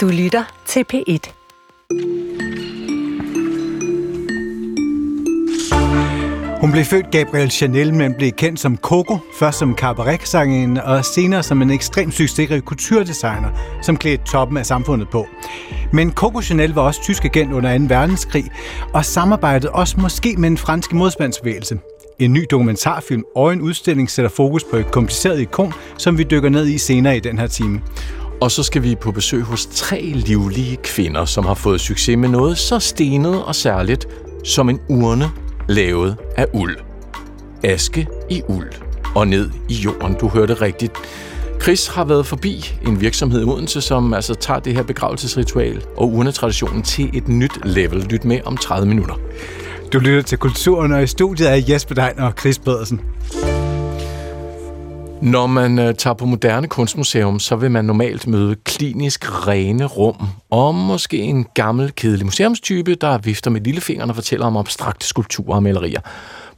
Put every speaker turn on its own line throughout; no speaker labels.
Du lytter til P1.
Hun blev født Gabrielle Chanel, men blev kendt som Coco, først som cabaret og senere som en ekstremt succesrig kulturdesigner, som klædte toppen af samfundet på. Men Coco Chanel var også tysk agent under 2. verdenskrig, og samarbejdede også måske med en fransk modstandsbevægelse. En ny dokumentarfilm og en udstilling sætter fokus på et kompliceret ikon, som vi dykker ned i senere i den her time.
Og så skal vi på besøg hos tre livlige kvinder, som har fået succes med noget så stenet og særligt som en urne lavet af uld. Aske i uld og ned i jorden. Du hørte rigtigt. Chris har været forbi en virksomhed i Odense, som altså tager det her begravelsesritual og urnetraditionen til et nyt level. Lyt med om 30 minutter.
Du lytter til Kulturen, og i studiet er Jesper Dein og Chris Pedersen.
Når man øh, tager på moderne kunstmuseum, så vil man normalt møde klinisk rene rum, og måske en gammel, kedelig museumstype, der vifter med lillefingeren og fortæller om abstrakte skulpturer og malerier.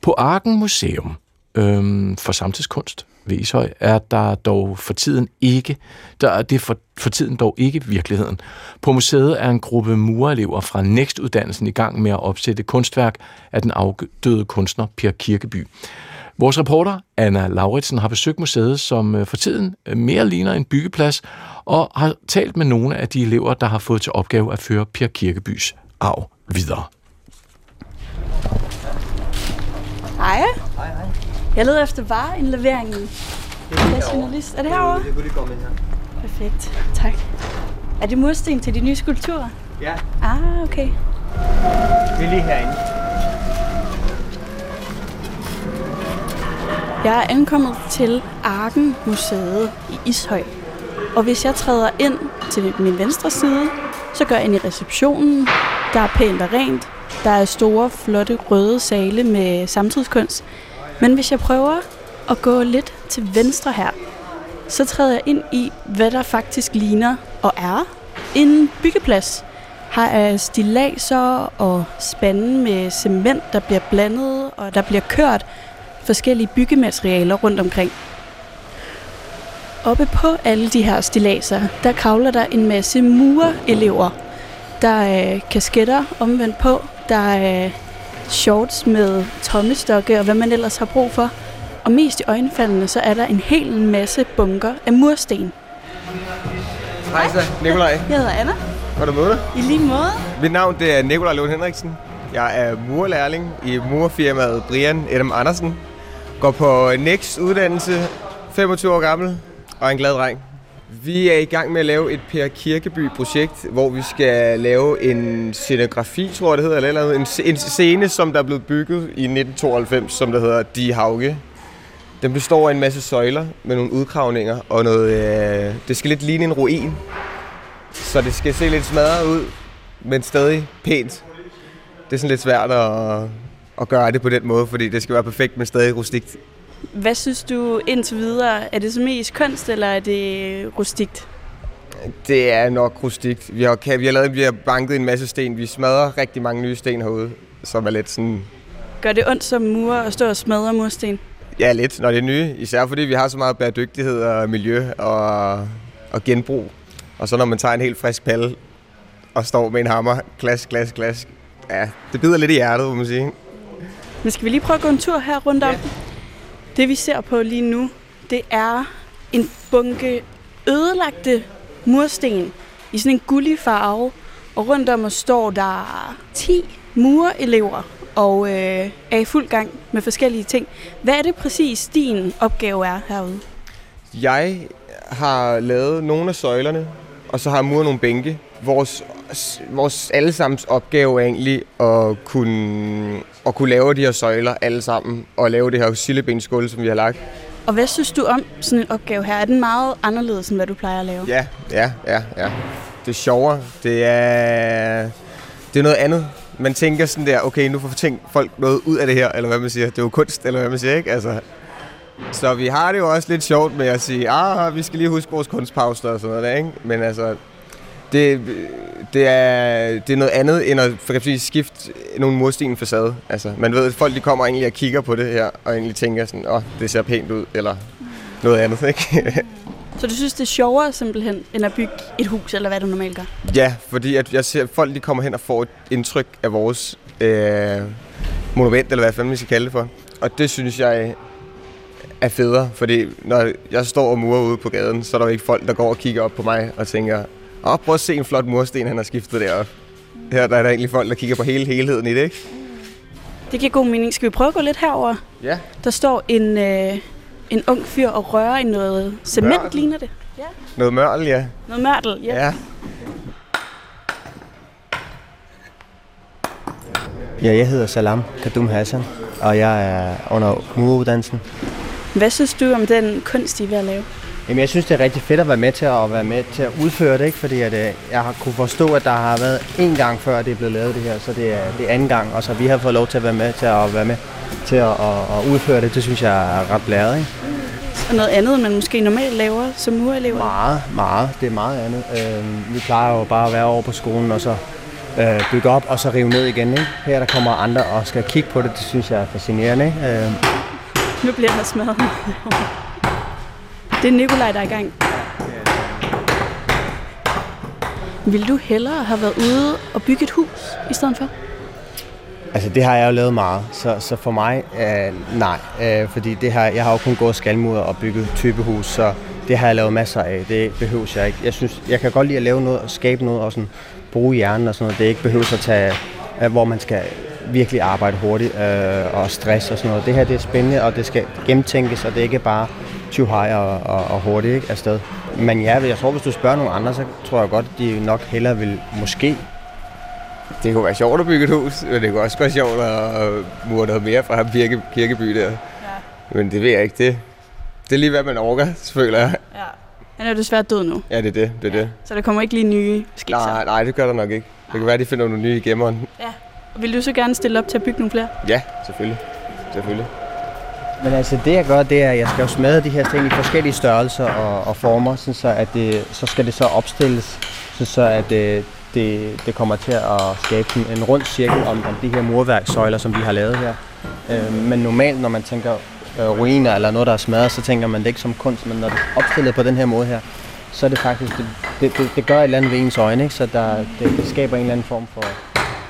På Arken Museum øhm, for Samtidskunst ved Ishøj er der dog for tiden ikke, der er det for, for tiden dog ikke virkeligheden. På museet er en gruppe murelever fra Next-uddannelsen i gang med at opsætte kunstværk af den afdøde kunstner Per Kirkeby. Vores reporter, Anna Lauritsen, har besøgt museet, som øh, for tiden øh, mere ligner en byggeplads, og har talt med nogle af de elever, der har fået til opgave at føre Per Kirkebys arv videre.
Hej. Hej, hej. Jeg leder efter vareindleveringen. Jeg er journalist. Er det herovre?
Det kunne lige komme ind her.
Perfekt. Tak. Er det mursten til de nye skulpturer?
Ja.
Ah, okay.
Det er lige herinde.
Jeg er ankommet til Arken Museet i Ishøj. Og hvis jeg træder ind til min venstre side, så går jeg ind i receptionen. Der er pænt og rent. Der er store, flotte, røde sale med samtidskunst. Men hvis jeg prøver at gå lidt til venstre her, så træder jeg ind i, hvad der faktisk ligner og er en byggeplads. Her er stilaser og spande med cement, der bliver blandet, og der bliver kørt forskellige byggematerialer rundt omkring. Oppe på alle de her stilaser, der kravler der en masse murelever. Der er kasketter omvendt på, der er shorts med tommestokke og hvad man ellers har brug for. Og mest i øjenfaldene, så er der en hel masse bunker af mursten.
Hej så, Nikolaj.
Jeg hedder Anna.
Var du dig?
I lige måde.
Mit navn det er Nikolaj Lund Henriksen. Jeg er murlærling i murfirmaet Brian Edem Andersen. Går på Next uddannelse, 25 år gammel og en glad dreng. Vi er i gang med at lave et Per Kirkeby-projekt, hvor vi skal lave en scenografi, tror jeg det hedder, eller, eller en, en scene, som der er blevet bygget i 1992, som der hedder Die Hauge. Den består af en masse søjler med nogle udkravninger og noget... Øh, det skal lidt ligne en ruin. Så det skal se lidt smadret ud, men stadig pænt. Det er sådan lidt svært at, at gøre det på den måde, fordi det skal være perfekt, men stadig rustikt.
Hvad synes du indtil videre? Er det så mest kunst, eller er det rustikt?
Det er nok rustikt. Vi har, vi har, lavet, vi har banket en masse sten. Vi smadrer rigtig mange nye sten herude, som er lidt sådan...
Gør det ondt som mur at stå og smadre mursten?
Ja, lidt, når det er nye. Især fordi vi har så meget bæredygtighed og miljø og, og genbrug. Og så når man tager en helt frisk palle og står med en hammer, klask, klask, klask. Ja, det bider lidt i hjertet, må man sige.
Men skal vi lige prøve at gå en tur her rundt om? Ja. Det vi ser på lige nu, det er en bunke ødelagte mursten i sådan en gullig farve. Og rundt om os står der 10 murelever og øh, er i fuld gang med forskellige ting. Hvad er det præcis, din opgave er herude?
Jeg har lavet nogle af søjlerne, og så har jeg muret nogle bænke. Vores, vores allesammens opgave er egentlig at kunne, at kunne lave de her søjler alle sammen, og lave det her sillebensgulv, som vi har lagt.
Og hvad synes du om sådan en opgave her? Er den meget anderledes, end hvad du plejer at lave?
Ja, ja, ja, ja. Det er sjovere. Det er, det er noget andet. Man tænker sådan der, okay, nu får folk noget ud af det her, eller hvad man siger. Det er jo kunst, eller hvad man siger, ikke? Altså, så vi har det jo også lidt sjovt med at sige, ah, vi skal lige huske vores kunstpauser og sådan noget der, ikke? Men altså, det, det, er, det er noget andet end at for eksempel skifte nogle mursten facade. Altså, man ved, at folk de kommer egentlig og kigger på det her, og egentlig tænker sådan, åh, oh, det ser pænt ud, eller noget andet, ikke?
Så du synes, det er sjovere simpelthen, end at bygge et hus, eller hvad du normalt gør?
Ja, fordi at jeg ser, at folk de kommer hen og får et indtryk af vores øh, monument, eller hvad fanden vi skal kalde det for. Og det synes jeg er federe, fordi når jeg står og murer ude på gaden, så er der jo ikke folk, der går og kigger op på mig og tænker, åh, prøv at se en flot mursten, han har skiftet derop. Her der er der egentlig folk, der kigger på hele helheden i det, ikke?
Det giver god mening. Skal vi prøve at gå lidt herover?
Ja.
Der står en, øh, en ung fyr og rører i noget cement,
Mørtel.
ligner det.
Noget mørtel, ja.
Noget mørtel, ja.
Ja.
Ja, jeg hedder Salam Kadum Hassan, og jeg er under muruddannelsen.
Hvad synes du om den kunst, I er ved at lave?
Jamen, jeg synes, det er rigtig fedt at være med til at, være med til at udføre det, ikke? fordi at, øh, jeg har kunne forstå, at der har været én gang før, det er blevet lavet det her, så det er, det er anden gang, og så vi har fået lov til at være med til at være med til at, at, at udføre det. Det synes jeg er ret blæret. Ikke?
Og noget andet, man måske normalt laver som murelever?
Meget, meget. Det er meget andet. Øh, vi plejer jo bare at være over på skolen, og så øh, bygge op, og så rive ned igen. Ikke? Her der kommer andre og skal kigge på det, det synes jeg er fascinerende. Ikke? Øh,
Nu bliver der smadret det er Nikolaj, der er i gang. Vil du hellere have været ude og bygge et hus i stedet for?
Altså det har jeg jo lavet meget, så, så for mig, øh, nej. Øh, fordi det har, jeg har jo kun gået skalmuder og bygget typehus, så det har jeg lavet masser af. Det behøves jeg ikke. Jeg synes, jeg kan godt lide at lave noget og skabe noget og sådan bruge hjernen og sådan noget. Det ikke behøves at tage, øh, hvor man skal virkelig arbejde hurtigt øh, og stress og sådan noget. Det her det er spændende, og det skal gennemtænkes, og det er ikke bare too high og, og, og hurtigt ikke, afsted. Men ja, jeg tror, hvis du spørger nogle andre, så tror jeg godt, de nok hellere vil måske
Det kunne være sjovt at bygge et hus, men det kunne også være sjovt at mure noget mere fra ham kirke, kirkeby der. Ja. Men det ved jeg ikke. Det, det er lige, hvad man orker, føler jeg.
Ja. Han er desværre død nu,
Ja, det er det. det, er det.
så der kommer ikke lige nye skikser.
Nej, nej, det gør der nok ikke. Det kan være, at de finder nogle nye i gemmeren.
Vil du så gerne stille op til at bygge nogle flere?
Ja, selvfølgelig. Selvfølgelig.
Men altså det jeg gør, det er, at jeg skal jo smadre de her ting i forskellige størrelser og, og former, sådan så, at det, så skal det så opstilles, sådan så at det, det, det kommer til at skabe en, en rund cirkel om, om de her murværksøjler, som vi har lavet her. Øh, men normalt, når man tænker øh, ruiner eller noget, der er smadret, så tænker man det ikke som kunst, men når det er opstillet på den her måde her, så er det faktisk, det, det, det, det gør et eller andet ved ens øjne, ikke? så der, det, det skaber en eller anden form for,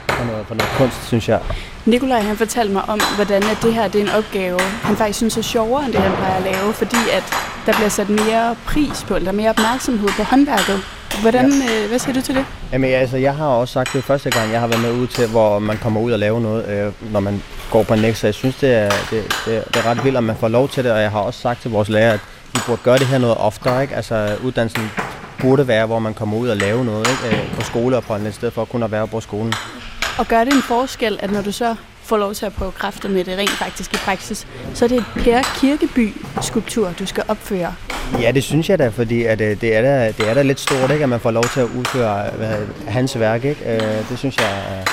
for, noget, for noget kunst, synes jeg.
Nikolaj han fortalte mig om, hvordan at det her det er en opgave, han faktisk synes er sjovere, end det han plejer at lave, fordi at der bliver sat mere pris på, eller er mere opmærksomhed på håndværket. Hvordan, ja. øh, hvad siger du til det?
Jamen altså, jeg har også sagt det første gang, jeg har været med ud til, hvor man kommer ud og laver noget, øh, når man går på Next. Så jeg synes, det er, det, det, det er ret vildt, at man får lov til det, og jeg har også sagt til vores lærer, at vi burde gøre det her noget oftere. Ikke? Altså, uddannelsen burde være, hvor man kommer ud og lave noget ikke? Øh, på skoleopholdene, i stedet for kun at være på skolen.
Og gør det en forskel, at når du så får lov til at prøve kræfter med det rent faktisk i praksis, så er det et Per Kirkeby-skulptur, du skal opføre.
Ja, det synes jeg da, fordi at, øh, det, er da, det er da lidt stort, ikke? at man får lov til at udføre hvad, hans værk. Ikke? Øh, det synes jeg er,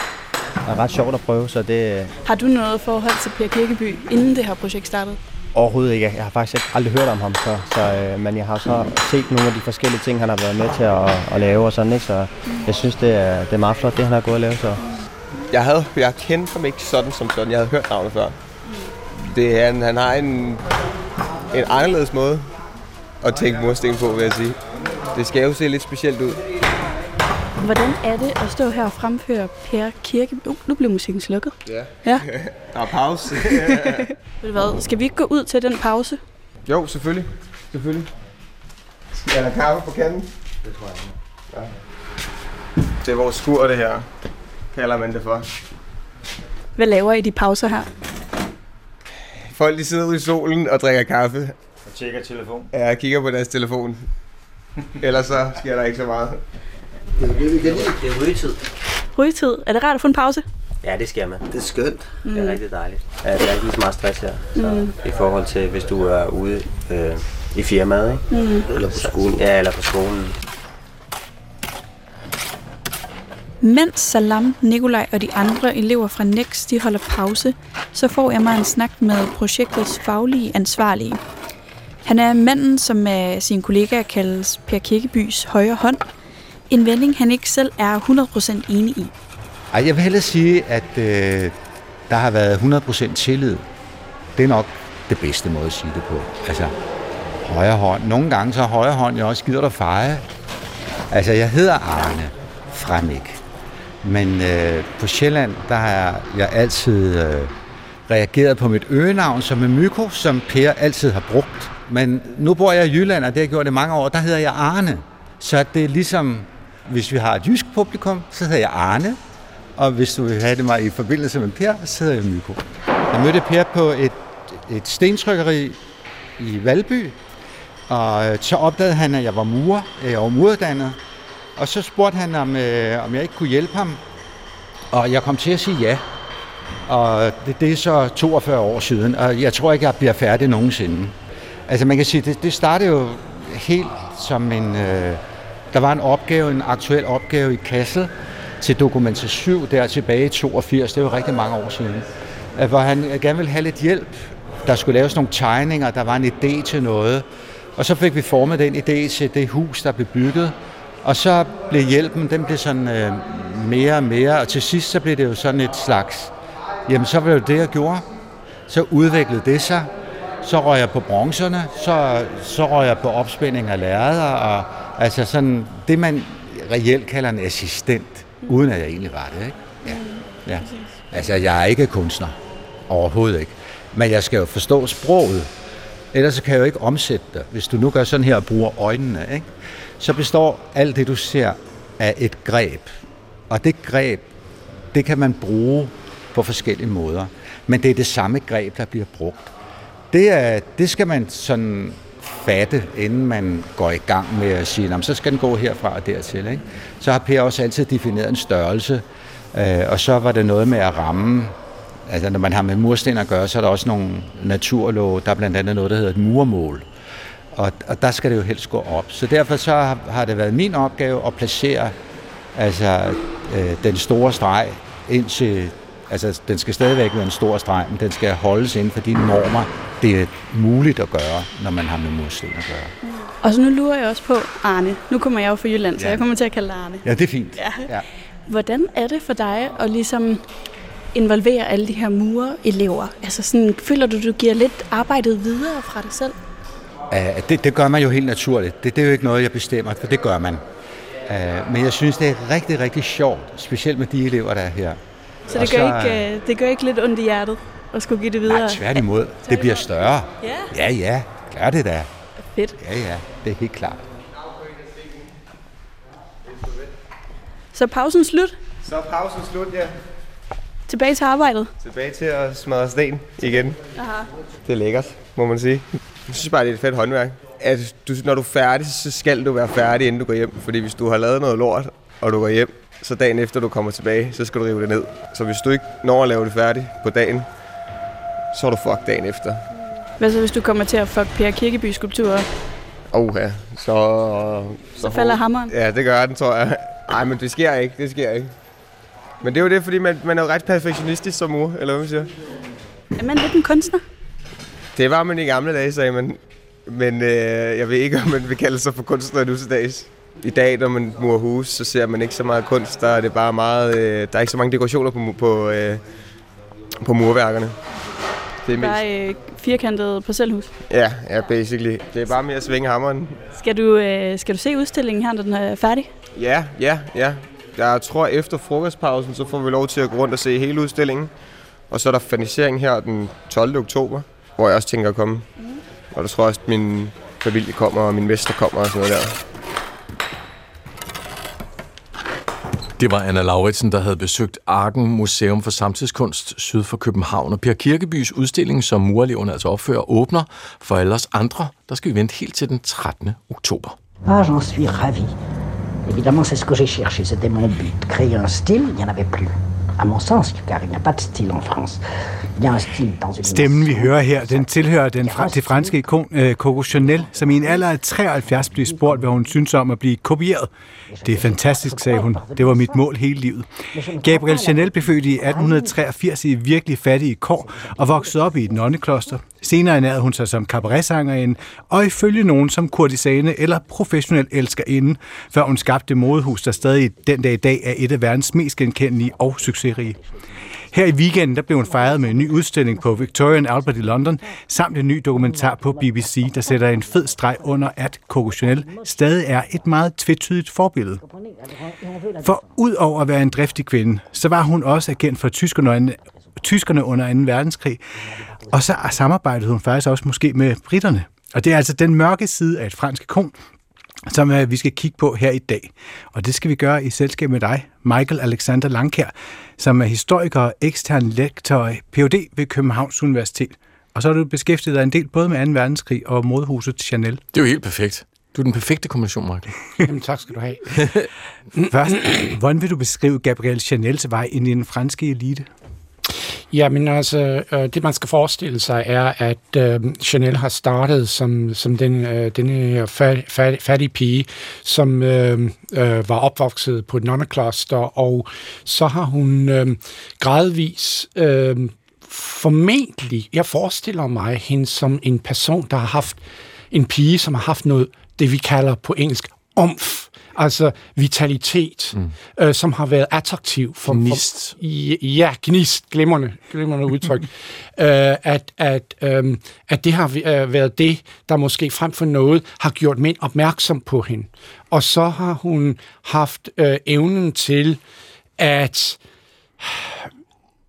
er ret sjovt at prøve, så det,
Har du noget forhold til Per Kirkeby, inden det her projekt startede?
Overhovedet ikke. Jeg har faktisk aldrig hørt om ham før, så, øh, men jeg har så set nogle af de forskellige ting, han har været med til at, at lave og sådan, ikke? så jeg synes, det er, det er meget flot, det han har gået og lavet. Så.
Jeg havde, jeg kendte ham ikke sådan som sådan. Jeg havde hørt navnet før. Det er, han, han har en, en anderledes måde at tænke mursten på, vil jeg sige. Det skal jo se lidt specielt ud.
Hvordan er det at stå her og fremføre Per Kirkeby? Uh, nu blev musikken slukket.
Ja.
Ja.
Der er pause.
Ved du hvad, skal vi ikke gå ud til den pause?
jo, selvfølgelig. Selvfølgelig. Er der kaffe på kanden? Det tror jeg. Ja. Det er vores skur, det her. Kalder man det for.
Hvad laver I i de pauser her?
Folk de sidder ude i solen og drikker kaffe.
Og tjekker telefon.
Ja, jeg kigger på deres telefon. Ellers så sker der ikke så meget.
Det er rygetid.
Rygetid. Er det rart at få en pause?
Ja, det skal man. Det er skønt. Mm. Det er rigtig dejligt. Ja, det er ikke lige så meget stress her. Så mm. i forhold til, hvis du er ude øh, i firmaet, ikke? Mm. Eller på skolen. Ja, eller på skolen.
Mens Salam, Nikolaj og de andre elever fra Next de holder pause, så får jeg mig en snak med projektets faglige ansvarlige. Han er manden, som af sine kollegaer kaldes Per Kirkebys højre hånd. En vending, han ikke selv er 100% enig i.
Ej, jeg vil hellere sige, at øh, der har været 100% tillid. Det er nok det bedste måde at sige det på. Altså, højre hånd. Nogle gange så er højre hånd jo også gider dig feje. Altså, jeg hedder Arne Fremik. Men øh, på Sjælland, der har jeg altid øh, reageret på mit øgenavn som en myko, som Per altid har brugt. Men nu bor jeg i Jylland, og det har jeg gjort i mange år, der hedder jeg Arne. Så det er ligesom, hvis vi har et jysk publikum, så hedder jeg Arne. Og hvis du vil have det mig i forbindelse med Per, så hedder jeg Myko. Jeg mødte Per på et, et stentrykkeri i Valby, og øh, så opdagede han, at jeg var murer, øh, jeg var muruddannet. Og så spurgte han, om, øh, om jeg ikke kunne hjælpe ham. Og jeg kom til at sige ja. Og det, det er så 42 år siden, og jeg tror ikke, jeg bliver færdig nogensinde. Altså man kan sige, det, det startede jo helt som en... Øh, der var en opgave, en aktuel opgave i Kassel til dokumentation der tilbage i 82, det var rigtig mange år siden, øh, hvor han øh, gerne ville have lidt hjælp. Der skulle laves nogle tegninger, der var en idé til noget. Og så fik vi formet den idé til det hus, der blev bygget. Og så blev hjælpen, den blev sådan øh, mere og mere, og til sidst så blev det jo sådan et slags, jamen så var det jo det, jeg gjorde. Så udviklede det sig, så røg jeg på bronzerne, så, så røg jeg på opspænding af lærreder, og altså sådan det, man reelt kalder en assistent, uden at jeg egentlig var det. Ikke? Ja. ja. Altså, jeg er ikke kunstner. Overhovedet ikke. Men jeg skal jo forstå sproget. Ellers kan jeg jo ikke omsætte det. Hvis du nu gør sådan her og bruger øjnene, ikke? Så består alt det, du ser, af et greb. Og det greb, det kan man bruge på forskellige måder. Men det er det samme greb, der bliver brugt. Det, er, det skal man sådan fatte, inden man går i gang med at sige, så skal den gå herfra og dertil. Ikke? Så har Per også altid defineret en størrelse, øh, og så var det noget med at ramme. Altså når man har med mursten at gøre, så er der også nogle naturlove. Der er blandt andet noget, der hedder et murmål. Og, og der skal det jo helst gå op. Så derfor så har, det været min opgave at placere altså, øh, den store streg ind til Altså, den skal stadigvæk være en stor streg, men den skal holdes inden for de normer, det er muligt at gøre, når man har med mursten at gøre.
Og så nu lurer jeg også på Arne. Nu kommer jeg jo fra Jylland, så ja. jeg kommer til at kalde dig Arne.
Ja, det er fint.
Ja. Ja. Hvordan er det for dig at ligesom involvere alle de her mure-elever? Altså sådan, føler du, du giver lidt arbejdet videre fra dig selv?
Uh, det, det gør man jo helt naturligt. Det, det er jo ikke noget, jeg bestemmer, for det gør man. Uh, men jeg synes, det er rigtig, rigtig sjovt, specielt med de elever, der er her.
Så det, gør, så, ikke, øh, det gør ikke lidt ondt i hjertet at skulle give det videre?
Nej, tværtimod. Det bliver større.
Ja?
Ja, ja. Gør det da.
Fedt.
Ja, ja. Det er helt klart.
Så pausen slut?
Så er pausen slut, ja.
Tilbage til arbejdet?
Tilbage til at smadre sten igen.
Aha.
Det er lækkert, må man sige. Jeg synes bare, det er et fedt håndværk. At du, når du er færdig, så skal du være færdig, inden du går hjem. Fordi hvis du har lavet noget lort, og du går hjem, så dagen efter du kommer tilbage, så skal du rive det ned. Så hvis du ikke når at lave det færdigt på dagen, så er du fuck dagen efter.
Hvad så, hvis du kommer til at fuck Per Kirkeby skulpturer?
Oh ja, så...
Så, så falder hammeren?
Ja, det gør den, tror jeg. Nej, men det sker ikke, det sker ikke. Men det er jo det, fordi man, man er jo ret perfektionistisk som mor, eller hvad man siger.
Er man lidt en kunstner?
Det var man i gamle dage, sagde man. Men øh, jeg ved ikke, om man vil kalde sig for kunstner nu til dags. I dag, når man murer hus, så ser man ikke så meget kunst. Der er det bare meget, øh, der er ikke så mange dekorationer på, på, øh, på murværkerne.
Det er mest... Der er øh, firkantet parcelhus.
Ja, ja, basically. Det er bare mere at svinge hammeren.
Skal du, øh, skal du se udstillingen her, når den er færdig?
Ja, ja, ja. Jeg tror, efter frokostpausen, så får vi lov til at gå rundt og se hele udstillingen. Og så er der fanisering her den 12. oktober, hvor jeg også tænker at komme. Mm. Og der tror jeg også, at min familie kommer, og min mester kommer og sådan noget der.
Det var Anna Lauritsen, der havde besøgt Arken Museum for Samtidskunst syd for København. Og Per Kirkebys udstilling, som mureleverne altså opfører, åbner for alle os andre. Der skal vi vente helt til den 13. oktober.
Ah, j'en suis ravi. Évidemment, c'est ce que j'ai cherché. C'était mon but. Créer un style, il n'y en avait plus à mon sens, car il n'y a pas de style en France. Il y a un style dans une
Stemmen, vi hører her, den tilhører den fra, det franske ikon uh, Coco Chanel, som i en alder af 73 blev spurgt, hvad hun synes om at blive kopieret. Det er fantastisk, sagde hun. Det var mit mål hele livet. Gabriel Chanel blev født i 1883 i virkelig fattige kår og voksede op i et nonnekloster. Senere ernærede hun sig som cabaretsangerinde, og ifølge nogen som kurtisane eller professionel elskerinde, før hun skabte modehus, der stadig den dag i dag er et af verdens mest genkendelige og succesrige. Her i weekenden der blev hun fejret med en ny udstilling på Victoria and Albert i London, samt en ny dokumentar på BBC, der sætter en fed streg under, at Coco Chanel stadig er et meget tvetydigt forbillede. For ud over at være en driftig kvinde, så var hun også agent for tyskerne, tyskerne under 2. verdenskrig, og så samarbejdede hun faktisk også måske med britterne. Og det er altså den mørke side af et fransk ikon, som øh, vi skal kigge på her i dag. Og det skal vi gøre i selskab med dig, Michael Alexander Langkær, som er historiker og ekstern lektor i Ph.D. ved Københavns Universitet. Og så har du beskæftiget dig en del både med 2. verdenskrig og modhuset Chanel.
Det er jo helt perfekt. Du er den perfekte kombination, Michael.
Jamen, tak skal du have.
Først, hvordan vil du beskrive Gabrielle Chanels vej ind i den franske elite?
Jamen altså, øh, det man skal forestille sig er, at øh, Chanel har startet som, som den, øh, den her fat, fat, fattige pige, som øh, øh, var opvokset på et nonnekloster, og så har hun øh, gradvis øh, formentlig, jeg forestiller mig hende som en person, der har haft en pige, som har haft noget, det vi kalder på engelsk, omf altså vitalitet, mm. øh, som har været attraktiv
for... Gnist.
For, ja, gnist, glimrende, glimrende udtryk. øh, at, at, øh, at det har øh, været det, der måske frem for noget har gjort mænd opmærksom på hende. Og så har hun haft øh, evnen til at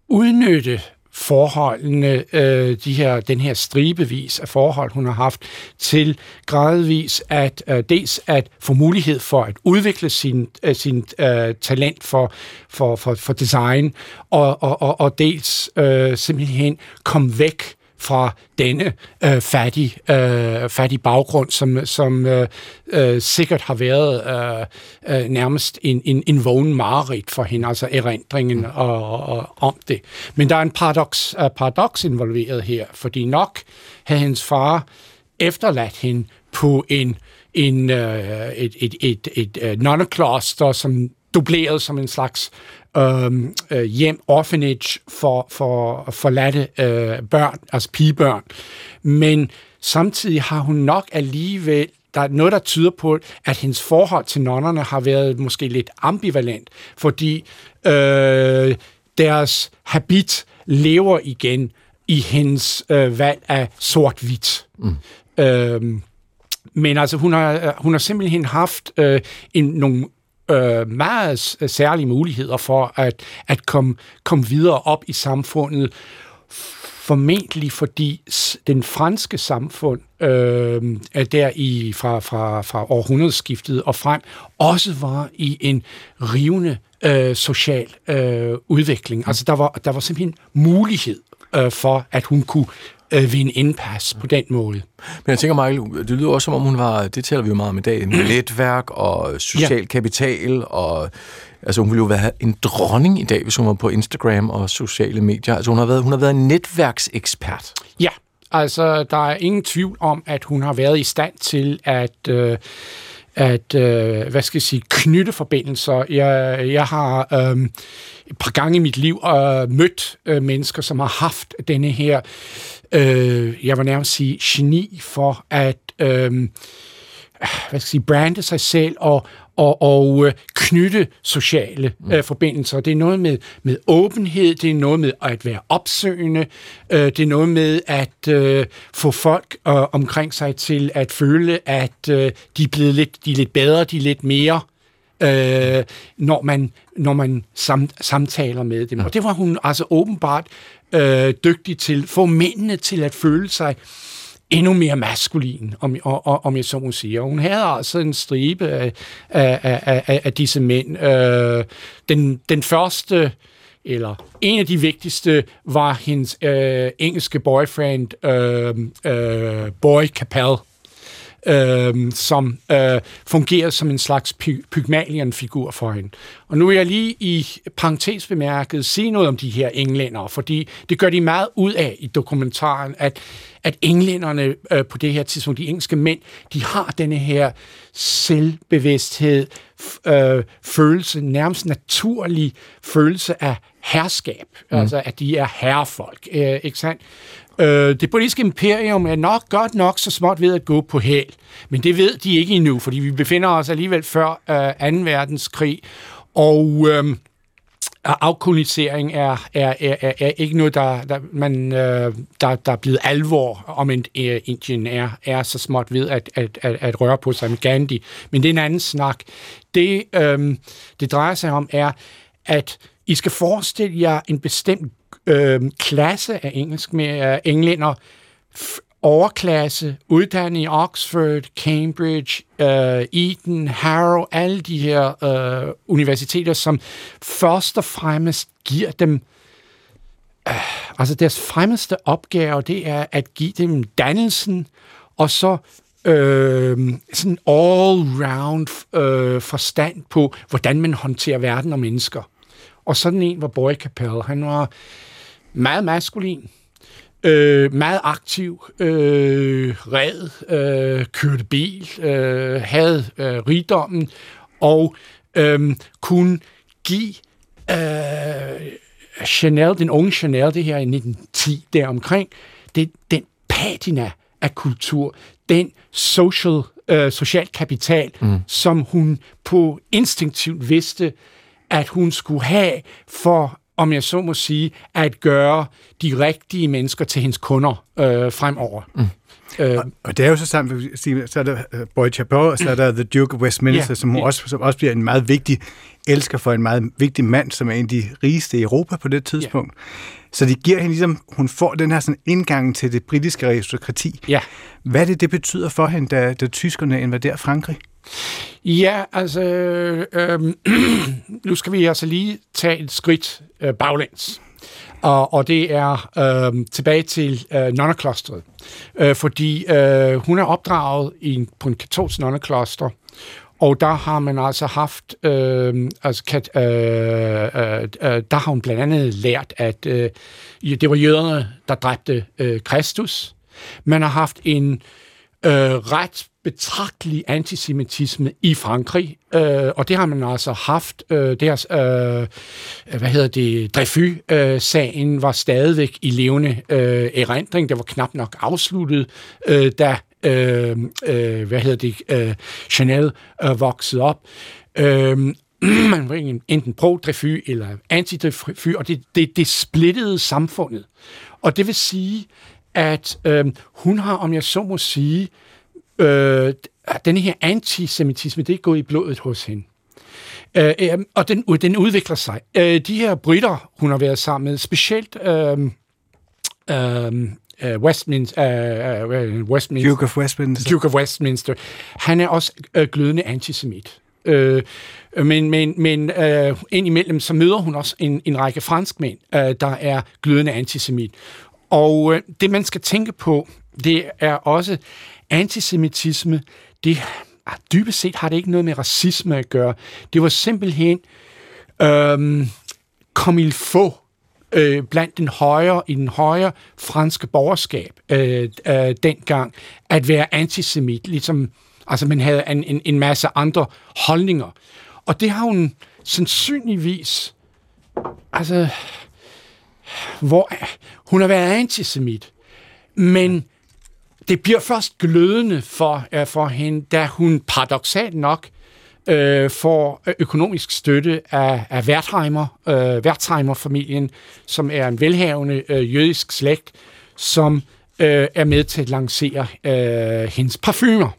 udnytte forholdene, øh, de her, den her stribevis af forhold, hun har haft, til gradvis at øh, dels at få mulighed for at udvikle sin, øh, sin øh, talent for, for, for, for design, og, og, og, og dels øh, simpelthen komme væk fra denne øh, fattige, øh, fattige baggrund, som, som øh, øh, sikkert har været øh, øh, nærmest en, en, en vågen mareridt for hende, altså erindringen og, og, om det. Men der er en paradoks, uh, paradoks involveret her, fordi nok havde hendes far efterladt hende på en, en, øh, et, et, et, et, et nonnekloster, som dubleret som en slags øh, hjem, orphanage for, for forladte øh, børn, altså pigebørn. Men samtidig har hun nok alligevel der er noget, der tyder på, at hendes forhold til nonnerne har været måske lidt ambivalent, fordi øh, deres habit lever igen i hendes øh, valg af sort-hvidt. Mm. Øh, men altså, hun har, hun har simpelthen haft øh, en, nogle øh, meget særlige muligheder for at, at komme, komme videre op i samfundet. Formentlig fordi den franske samfund øh, er der i fra, fra, fra århundredeskiftet og frem også var i en rivende øh, social øh, udvikling. Altså der var, der var simpelthen mulighed øh, for, at hun kunne øh, en indpas på den måde.
Men jeg tænker, Michael, det lyder også som om hun var, det taler vi jo meget om i dag, med netværk og social ja. kapital, og altså hun ville jo være en dronning i dag, hvis hun var på Instagram og sociale medier. Altså hun har været, hun har været en netværksekspert.
Ja, altså der er ingen tvivl om, at hun har været i stand til at... Øh, at, øh, hvad skal jeg sige, knytte forbindelser. Jeg, jeg har øh, et par gange i mit liv øh, mødt øh, mennesker, som har haft denne her øh, jeg vil nærmest sige, geni for at øh, hvad skal jeg sige, brande sig selv og, og, og øh, knytte sociale mm. øh, forbindelser. Det er noget med, med åbenhed, det er noget med at være opsøgende, øh, det er noget med at øh, få folk øh, omkring sig til at føle, at øh, de er blevet lidt, de er lidt bedre, de er lidt mere øh, når man, når man sam, samtaler med dem. Og det var hun altså åbenbart øh, dygtig til, få mændene til at føle sig endnu mere maskulin, om, om, om jeg så må sige. Og hun havde altså en stribe af, af, af, af disse mænd. Øh, den, den første, eller en af de vigtigste, var hendes øh, engelske boyfriend, øh, øh, Boy Capel øh, som øh, fungerede som en slags py- Pygmalion-figur for hende. Og nu vil jeg lige i parentes bemærket sige noget om de her englænder, fordi det gør de meget ud af i dokumentaren, at, at englænderne øh, på det her tidspunkt, de engelske mænd, de har denne her selvbevidsthed, øh, følelse, nærmest naturlig følelse af herskab, mm. altså at de er herrefolk, øh, ikke sandt? Øh, det politiske imperium er nok godt nok så småt ved at gå på hæl, men det ved de ikke endnu, fordi vi befinder os alligevel før øh, 2. verdenskrig, og øh, afkolonisering er, er, er, er ikke noget, der, der, man, øh, der, der er blevet alvor, om en, øh, Indien er, er så småt ved at, at, at, at røre på sig med Gandhi. Men det er en anden snak. Det, øh, det drejer sig om er, at I skal forestille jer en bestemt øh, klasse af engelsk med øh, englænder, overklasse, uddannet i Oxford, Cambridge, øh, Eton, Harrow, alle de her øh, universiteter, som først og fremmest giver dem øh, altså deres fremmeste opgave, det er at give dem dannelsen, og så øh, sådan all-round øh, forstand på, hvordan man håndterer verden og mennesker. Og sådan en var Boy Capel. Han var meget maskulin, øh, meget aktiv, øh, red, øh, kørte bil, øh, havde øh, rigdommen. Og øh, kunne give øh, Chanel, den unge Chanel, det her i 1910 deromkring, det, den patina af kultur, den social, øh, social kapital, mm. som hun på instinktivt vidste, at hun skulle have for om jeg så må sige, at gøre de rigtige mennesker til hendes kunder øh, fremover. Mm.
Øh, og, og det er jo så sammen, så er der uh, Boy Chapeau, og så er der The Duke of Westminster, yeah, som, yeah. også, som også bliver en meget vigtig elsker for en meget vigtig mand, som er en af de rigeste i Europa på det tidspunkt. Yeah. Så de giver hende ligesom, hun får den her sådan indgang til det britiske aristokrati.
Ja.
Hvad er det, det betyder for hende, da, da tyskerne invaderer Frankrig?
Ja, altså, øh, nu skal vi altså lige tage et skridt øh, baglæns. Og, og det er øh, tilbage til øh, nonneklostret. Øh, fordi øh, hun er opdraget i, på en katolsk nonnekloster, og der har man altså haft, øh, altså kat, øh, øh, øh, der har hun blandt andet lært, at øh, det var jøderne, der dræbte øh, Kristus. Man har haft en øh, ret betragtelig antisemitisme i Frankrig, øh, og det har man altså haft. Øh, deres, øh, hvad hedder det, Dreyfus-sagen øh, var stadigvæk i levende øh, erindring. Det var knap nok afsluttet, øh, da øh, øh, hvad hedder det, øh, Chanel øh, voksede op. Øh, man var enten pro-Dreyfus eller anti-Dreyfus, og det, det, det splittede samfundet. Og det vil sige, at øh, hun har, om jeg så må sige, øh, den her antisemitisme, det er gået i blodet hos hende. Øh, øh, og den, den udvikler sig. Øh, de her britter, hun har været sammen med, specielt øh, øh, Westminster, uh, Westminster,
Duke of Westminster.
Duke of Westminster. Han er også uh, glødende antisemit. Uh, men men, men uh, indimellem så møder hun også en, en række franskmænd, uh, der er glødende antisemit. Og uh, det, man skal tænke på, det er også, antisemitisme, det ah, dybest set har det ikke noget med racisme at gøre. Det var simpelthen øhm, kom il få øh, blandt den højre, i den højre franske borgerskab øh, øh, dengang, at være antisemit, ligesom altså man havde en, en, en masse andre holdninger. Og det har hun sandsynligvis, altså, hvor hun har været antisemit, men det bliver først glødende for, øh, for hende, da hun paradoxalt nok øh, får økonomisk støtte af, af Wertheimer, øh, Wertheimer-familien, som er en velhavende øh, jødisk slægt, som øh, er med til at lancere øh, hendes parfumer.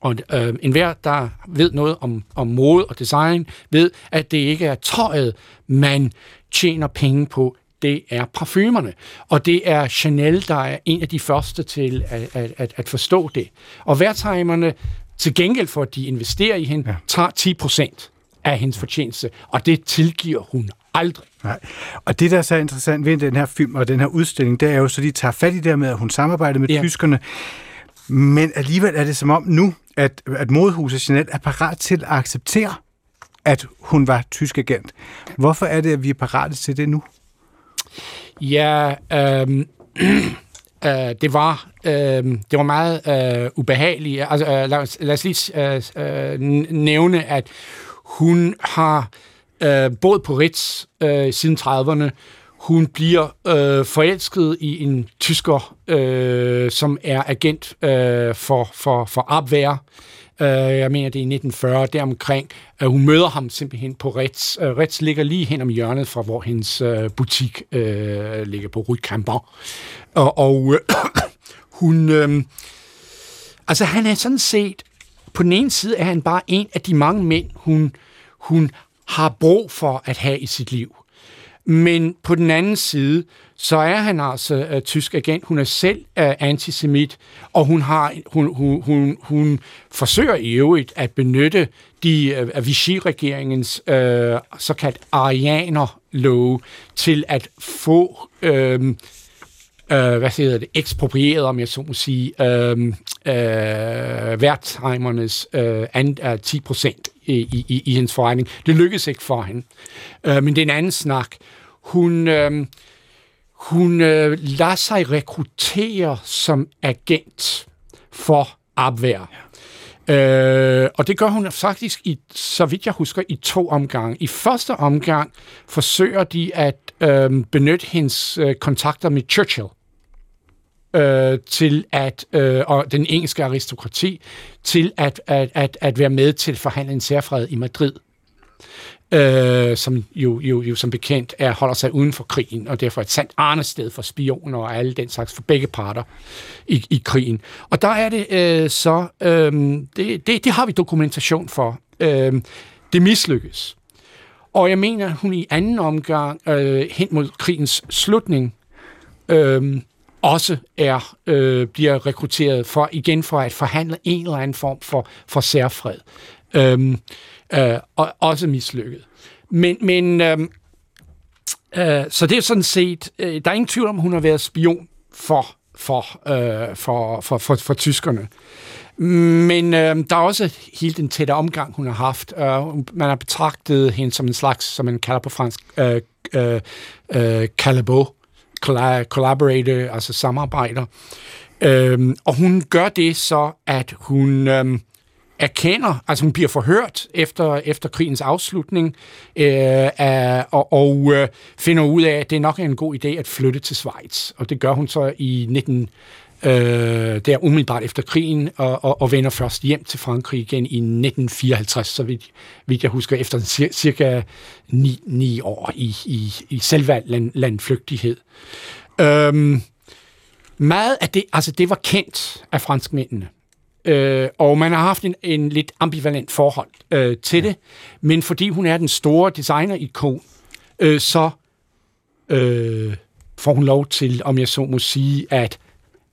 Og øh, enhver, der ved noget om, om mode og design, ved, at det ikke er tøjet, man tjener penge på det er parfumerne. Og det er Chanel, der er en af de første til at, at, at forstå det. Og værtsheimerne, til gengæld for, at de investerer i hende, ja. tager 10 procent af hendes fortjeneste, og det tilgiver hun aldrig.
Nej. Og det, der er så interessant ved den her film og den her udstilling, det er jo, så de tager fat i det med, at hun samarbejder med ja. tyskerne, men alligevel er det som om nu, at, at modehuset Chanel er parat til at acceptere, at hun var tysk agent. Hvorfor er det, at vi er parate til det nu?
Ja, øhm, øh, det var øh, det var meget øh, ubehageligt. Altså, øh, lad, os, lad os lige øh, øh nævne, at hun har øh, boet på Ritz øh, siden 30'erne. hun bliver øh, forelsket i en tysker, øh, som er agent øh, for, for, for Abwehr. Øh, jeg mener, det er i 1940, deromkring. Øh, hun møder ham simpelthen på Ritz. Øh, Ritz ligger lige hen om hjørnet fra, hvor hendes øh, butik øh, ligger på Rue Cambon. Og, og øh, hun... Øh, altså, han er sådan set... På den ene side er han bare en af de mange mænd, hun, hun har brug for at have i sit liv. Men på den anden side, så er han altså uh, tysk agent. Hun er selv uh, antisemit, og hun, har, hun, hun, hun, hun forsøger i øvrigt at benytte de uh, Vichy-regeringens uh, såkaldt arianer-love til at få uh, uh, hvad hedder det, eksproprieret, om jeg så må sige, uh, uh, værtsheimernes uh, uh, 10 procent i, i, i hendes forretning. Det lykkedes ikke for hende. Uh, men det er en anden snak. Hun, øh, hun øh, lader sig rekruttere som agent for Abwehr. Ja. Øh, og det gør hun faktisk, i, så vidt jeg husker, i to omgange. I første omgang forsøger de at øh, benytte hendes øh, kontakter med Churchill øh, til at, øh, og den engelske aristokrati, til at, at, at, at være med til at forhandle en særfred i Madrid øh, som jo, jo, jo som bekendt er, holder sig uden for krigen, og derfor et sandt arnested for spioner og alle den slags for begge parter i, i krigen. Og der er det øh, så, øh, det, det, det har vi dokumentation for. Øh, det mislykkes. Og jeg mener, hun i anden omgang øh, hen mod krigens slutning øh, også er øh, bliver rekrutteret for igen for at forhandle en eller anden form for, for særfred. Øh, øh, og også mislykket. Men, men øh, øh, så det er sådan set, øh, der er ingen tvivl om, hun har været spion for, for, øh, for, for, for, for tyskerne. Men øh, der er også hele den tætte omgang, hun har haft. Uh, man har betragtet hende som en slags, som man kalder på fransk, øh, øh, øh, calabo, collaborator, altså samarbejder. Øh, og hun gør det så, at hun... Øh, erkender, altså hun bliver forhørt efter, efter krigens afslutning, øh, af, og, og øh, finder ud af, at det nok er en god idé at flytte til Schweiz. Og det gør hun så i 19, øh, der umiddelbart efter krigen, og, og, og vender først hjem til Frankrig igen i 1954, så vidt, vidt jeg husker, efter cir- cirka ni, ni år i, i, i selvvalgt land, landflygtighed. Øhm, meget af det, altså det var kendt af franskmændene. Øh, og man har haft en, en lidt ambivalent forhold øh, til det, men fordi hun er den store designer-ikon, øh, så øh, får hun lov til, om jeg så må sige, at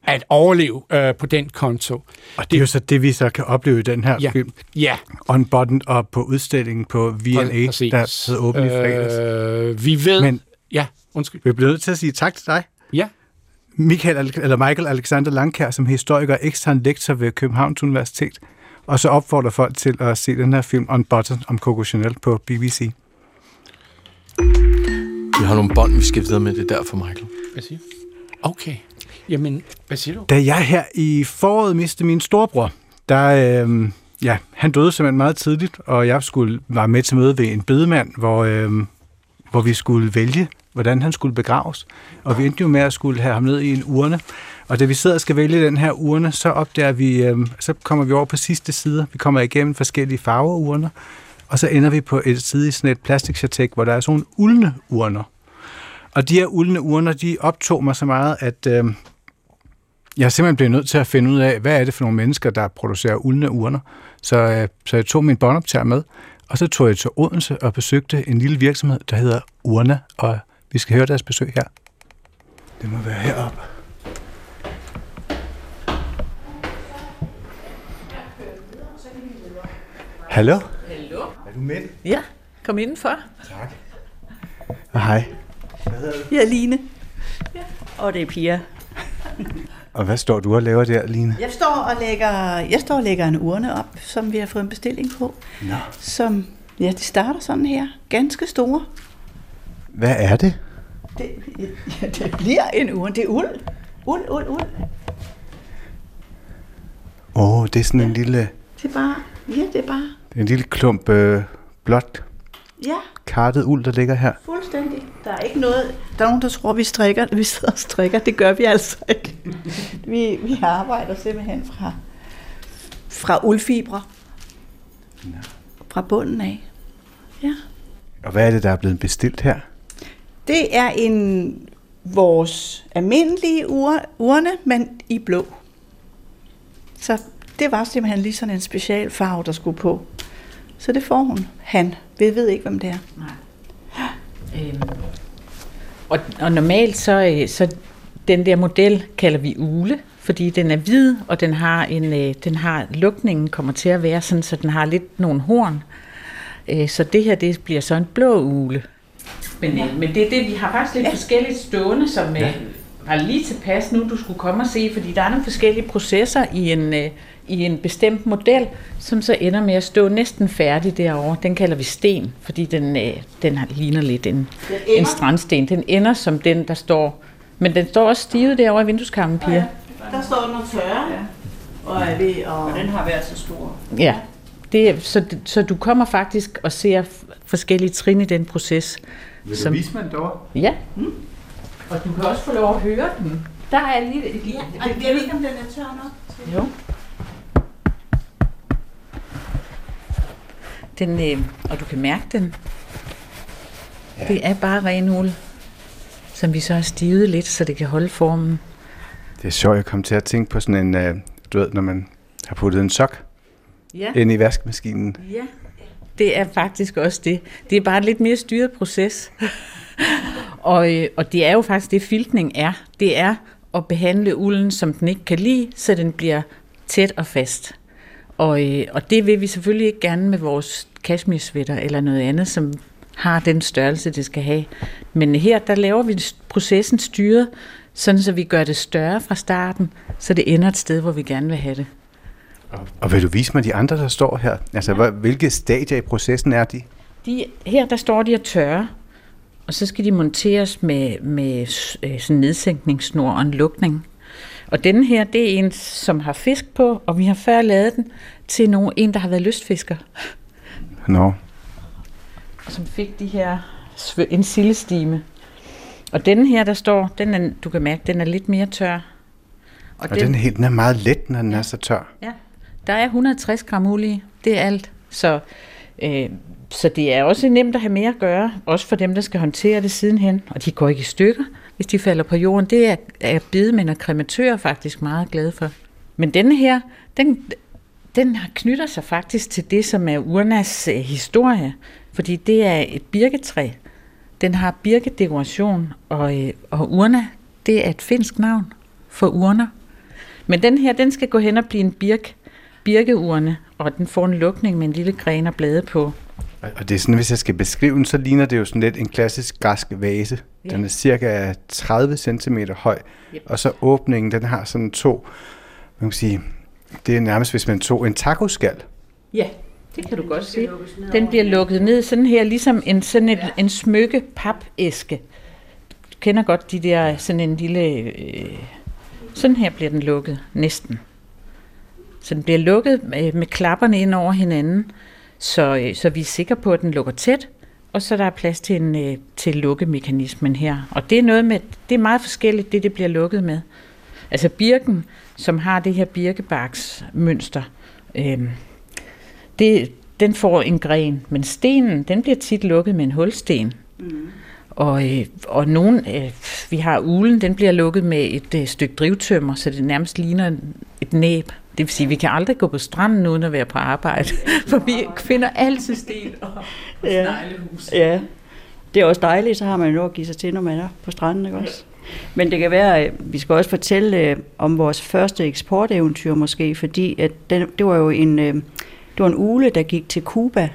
at overleve øh, på den konto.
Og det er jo så det, vi så kan opleve i den her
ja.
film.
Ja.
On Button og på udstillingen på V&A, Præcis. der hedder åben i fredags.
Øh, vi ved... Men ja, undskyld.
Vi bliver nødt til at sige tak til dig.
Ja.
Michael, eller Michael Alexander Langkær som historiker ekstern lektor ved Københavns Universitet, og så opfordrer folk til at se den her film On Button om Coco Chanel på BBC.
Vi har nogle bånd, vi skal videre med det der for Michael.
Hvad siger Okay. Jamen, hvad siger du?
Da jeg her i foråret mistede min storebror, der, øh, ja, han døde simpelthen meget tidligt, og jeg skulle være med til møde ved en bedemand, hvor, øh, hvor vi skulle vælge hvordan han skulle begraves. Og vi endte jo med at skulle have ham ned i en urne. Og da vi sidder og skal vælge den her urne, så opdager vi, øh, så kommer vi over på sidste side. Vi kommer igennem forskellige farveurner, og så ender vi på et side i sådan et plastikchatek, hvor der er sådan nogle uldne urner. Og de her uldne urner, de optog mig så meget, at øh, jeg simpelthen blev nødt til at finde ud af, hvad er det for nogle mennesker, der producerer uldne urner. Så, øh, så jeg tog min båndoptager med, og så tog jeg til Odense og besøgte en lille virksomhed, der hedder Urna, og vi skal høre deres besøg her. Det må være heroppe. Hallo?
Hallo?
Er du med?
Ja, kom indenfor.
Tak. Og hej.
Hvad hedder du? Jeg er Line. Ja. Og det er Pia.
og hvad står du og laver der, Line?
Jeg står og lægger, jeg står og lægger en urne op, som vi har fået en bestilling på.
Nå.
Som, ja, det starter sådan her. Ganske store.
Hvad er det?
Det, ja, det bliver en ur. Det er uld. Uld, uld, uld.
Åh, oh, det er sådan ja. en lille...
Det er bare... Ja, det er bare...
Det er en lille klump øh, blåt
Ja,
kartet uld, der ligger her.
fuldstændig. Der er ikke noget... Der er nogen, der tror, vi strikker. Vi sidder og strikker. Det gør vi altså ikke. Vi, vi arbejder simpelthen fra, fra uldfibre. Fra bunden af. Ja.
Og hvad er det, der er blevet bestilt her?
Det er en vores almindelige ur, urne, men i blå. Så det var simpelthen lige sådan en special farve, der skulle på. Så det får hun. Han. Vi ved ikke, hvem det er. Nej.
Øhm, og, og normalt så, øh, så den der model kalder vi ule, fordi den er hvid, og den har en, øh, den har lukningen kommer til at være sådan, så den har lidt nogle horn. Øh, så det her, det bliver så en blå ule. Men, ja. men det er det, vi har faktisk lidt ja. forskelligt stående, som ja. var lige tilpas nu, du skulle komme og se, fordi der er nogle forskellige processer i en, øh, i en bestemt model, som så ender med at stå næsten færdig derovre. Den kalder vi sten, fordi den, øh, den har- ligner lidt en, en strandsten. Den ender som den, der står, men den står også stivet derovre i vindueskarmen, Pia.
Der står den og tørre. Ja. Og, er ved, og... og den har været så stor.
Ja, det, er- så, så du kommer faktisk og ser forskellige trin i den proces.
Vil du vise mig den derovre?
Ja. Mm. Og du kan også få lov at høre den. Der er lige lille...
Ja, jeg ved ikke, om den er tør nok.
Jo. Den, øh, og du kan mærke den. Ja. Det er bare ren uld, som vi så har stivet lidt, så det kan holde formen.
Det er sjovt, jeg kom til at tænke på sådan en, øh, du ved, når man har puttet en sok
Ja.
ind i vaskemaskinen.
Ja, det er faktisk også det. Det er bare en lidt mere styret proces. og, øh, og det er jo faktisk det, filtning er. Det er at behandle ulden, som den ikke kan lide, så den bliver tæt og fast. Og, øh, og det vil vi selvfølgelig ikke gerne med vores cashmere eller noget andet, som har den størrelse, det skal have. Men her, der laver vi processen styret, sådan så vi gør det større fra starten, så det ender et sted, hvor vi gerne vil have det.
Og vil du vise mig de andre, der står her? Altså, ja. hvilke stadier i processen er de?
De, her der står de og tørre, og så skal de monteres med, med øh, sådan en nedsænkningssnor og en lukning. Og denne her, det er en, som har fisk på, og vi har før lavet den til nogen, en, der har været lystfisker,
Nå.
og som fik de her en sildestime. Og denne her, der står, den er, du kan mærke, den er lidt mere tør.
Og, og den, den, helt, den er meget let, når den er så tør.
Ja, der er 160 gram olie. Det er alt. Så, øh, så det er også nemt at have mere at gøre, også for dem, der skal håndtere det sidenhen. Og de går ikke i stykker, hvis de falder på jorden. Det er, er bedemænd og krematører faktisk meget glade for. Men denne her, den, den har- knytter sig faktisk til det, som er urnas øh, historie. Fordi det er et birketræ. Den har birkedekoration, og, øh, og urna, det er et finsk navn for urner. Men den her, den skal gå hen og blive en birk, birkeurne, og den får en lukning med en lille gren og blade på.
Og- det er sådan, hvis jeg skal beskrive den, så ligner det jo sådan lidt en klassisk græsk vase.
Ja.
Den er cirka 30 cm høj,
Yep.
og så åbningen, den har sådan to, man kan sige, det er nærmest, hvis man tog en tacoskal.
Ja, det kan du godt se. Den bliver lukket ned sådan her, ligesom en, sådan et, en smykke papæske. Du kender godt de der, sådan en lille... Øh, sådan her bliver den lukket, næsten. Så den bliver lukket med, med klapperne ind over hinanden, så, øh, så vi er sikre på, at den lukker tæt, og så der er plads til, en, øh, til lukkemekanismen her. Og det er noget med, det er meget forskelligt, det det bliver lukket med. Altså birken, som har det her birkebarksmønster, øh, det, den får en gren, men stenen, den bliver tit lukket med en hulsten. Mm. Og, øh, og nogen, øh, vi har ulen, den bliver lukket med et øh, stykke drivtømmer, så det nærmest ligner et næb. Det vil sige, at vi kan aldrig gå på stranden uden at være på arbejde, for vi finder altid sten og, og
Ja.
sneglehus.
Ja. Det er også dejligt, så har man jo noget at give sig til, når man er på stranden, ikke også? Men det kan være, at vi skal også fortælle øh, om vores første eksporteventyr måske, fordi at den, det var jo en, øh, det var en ule, der gik til Cuba.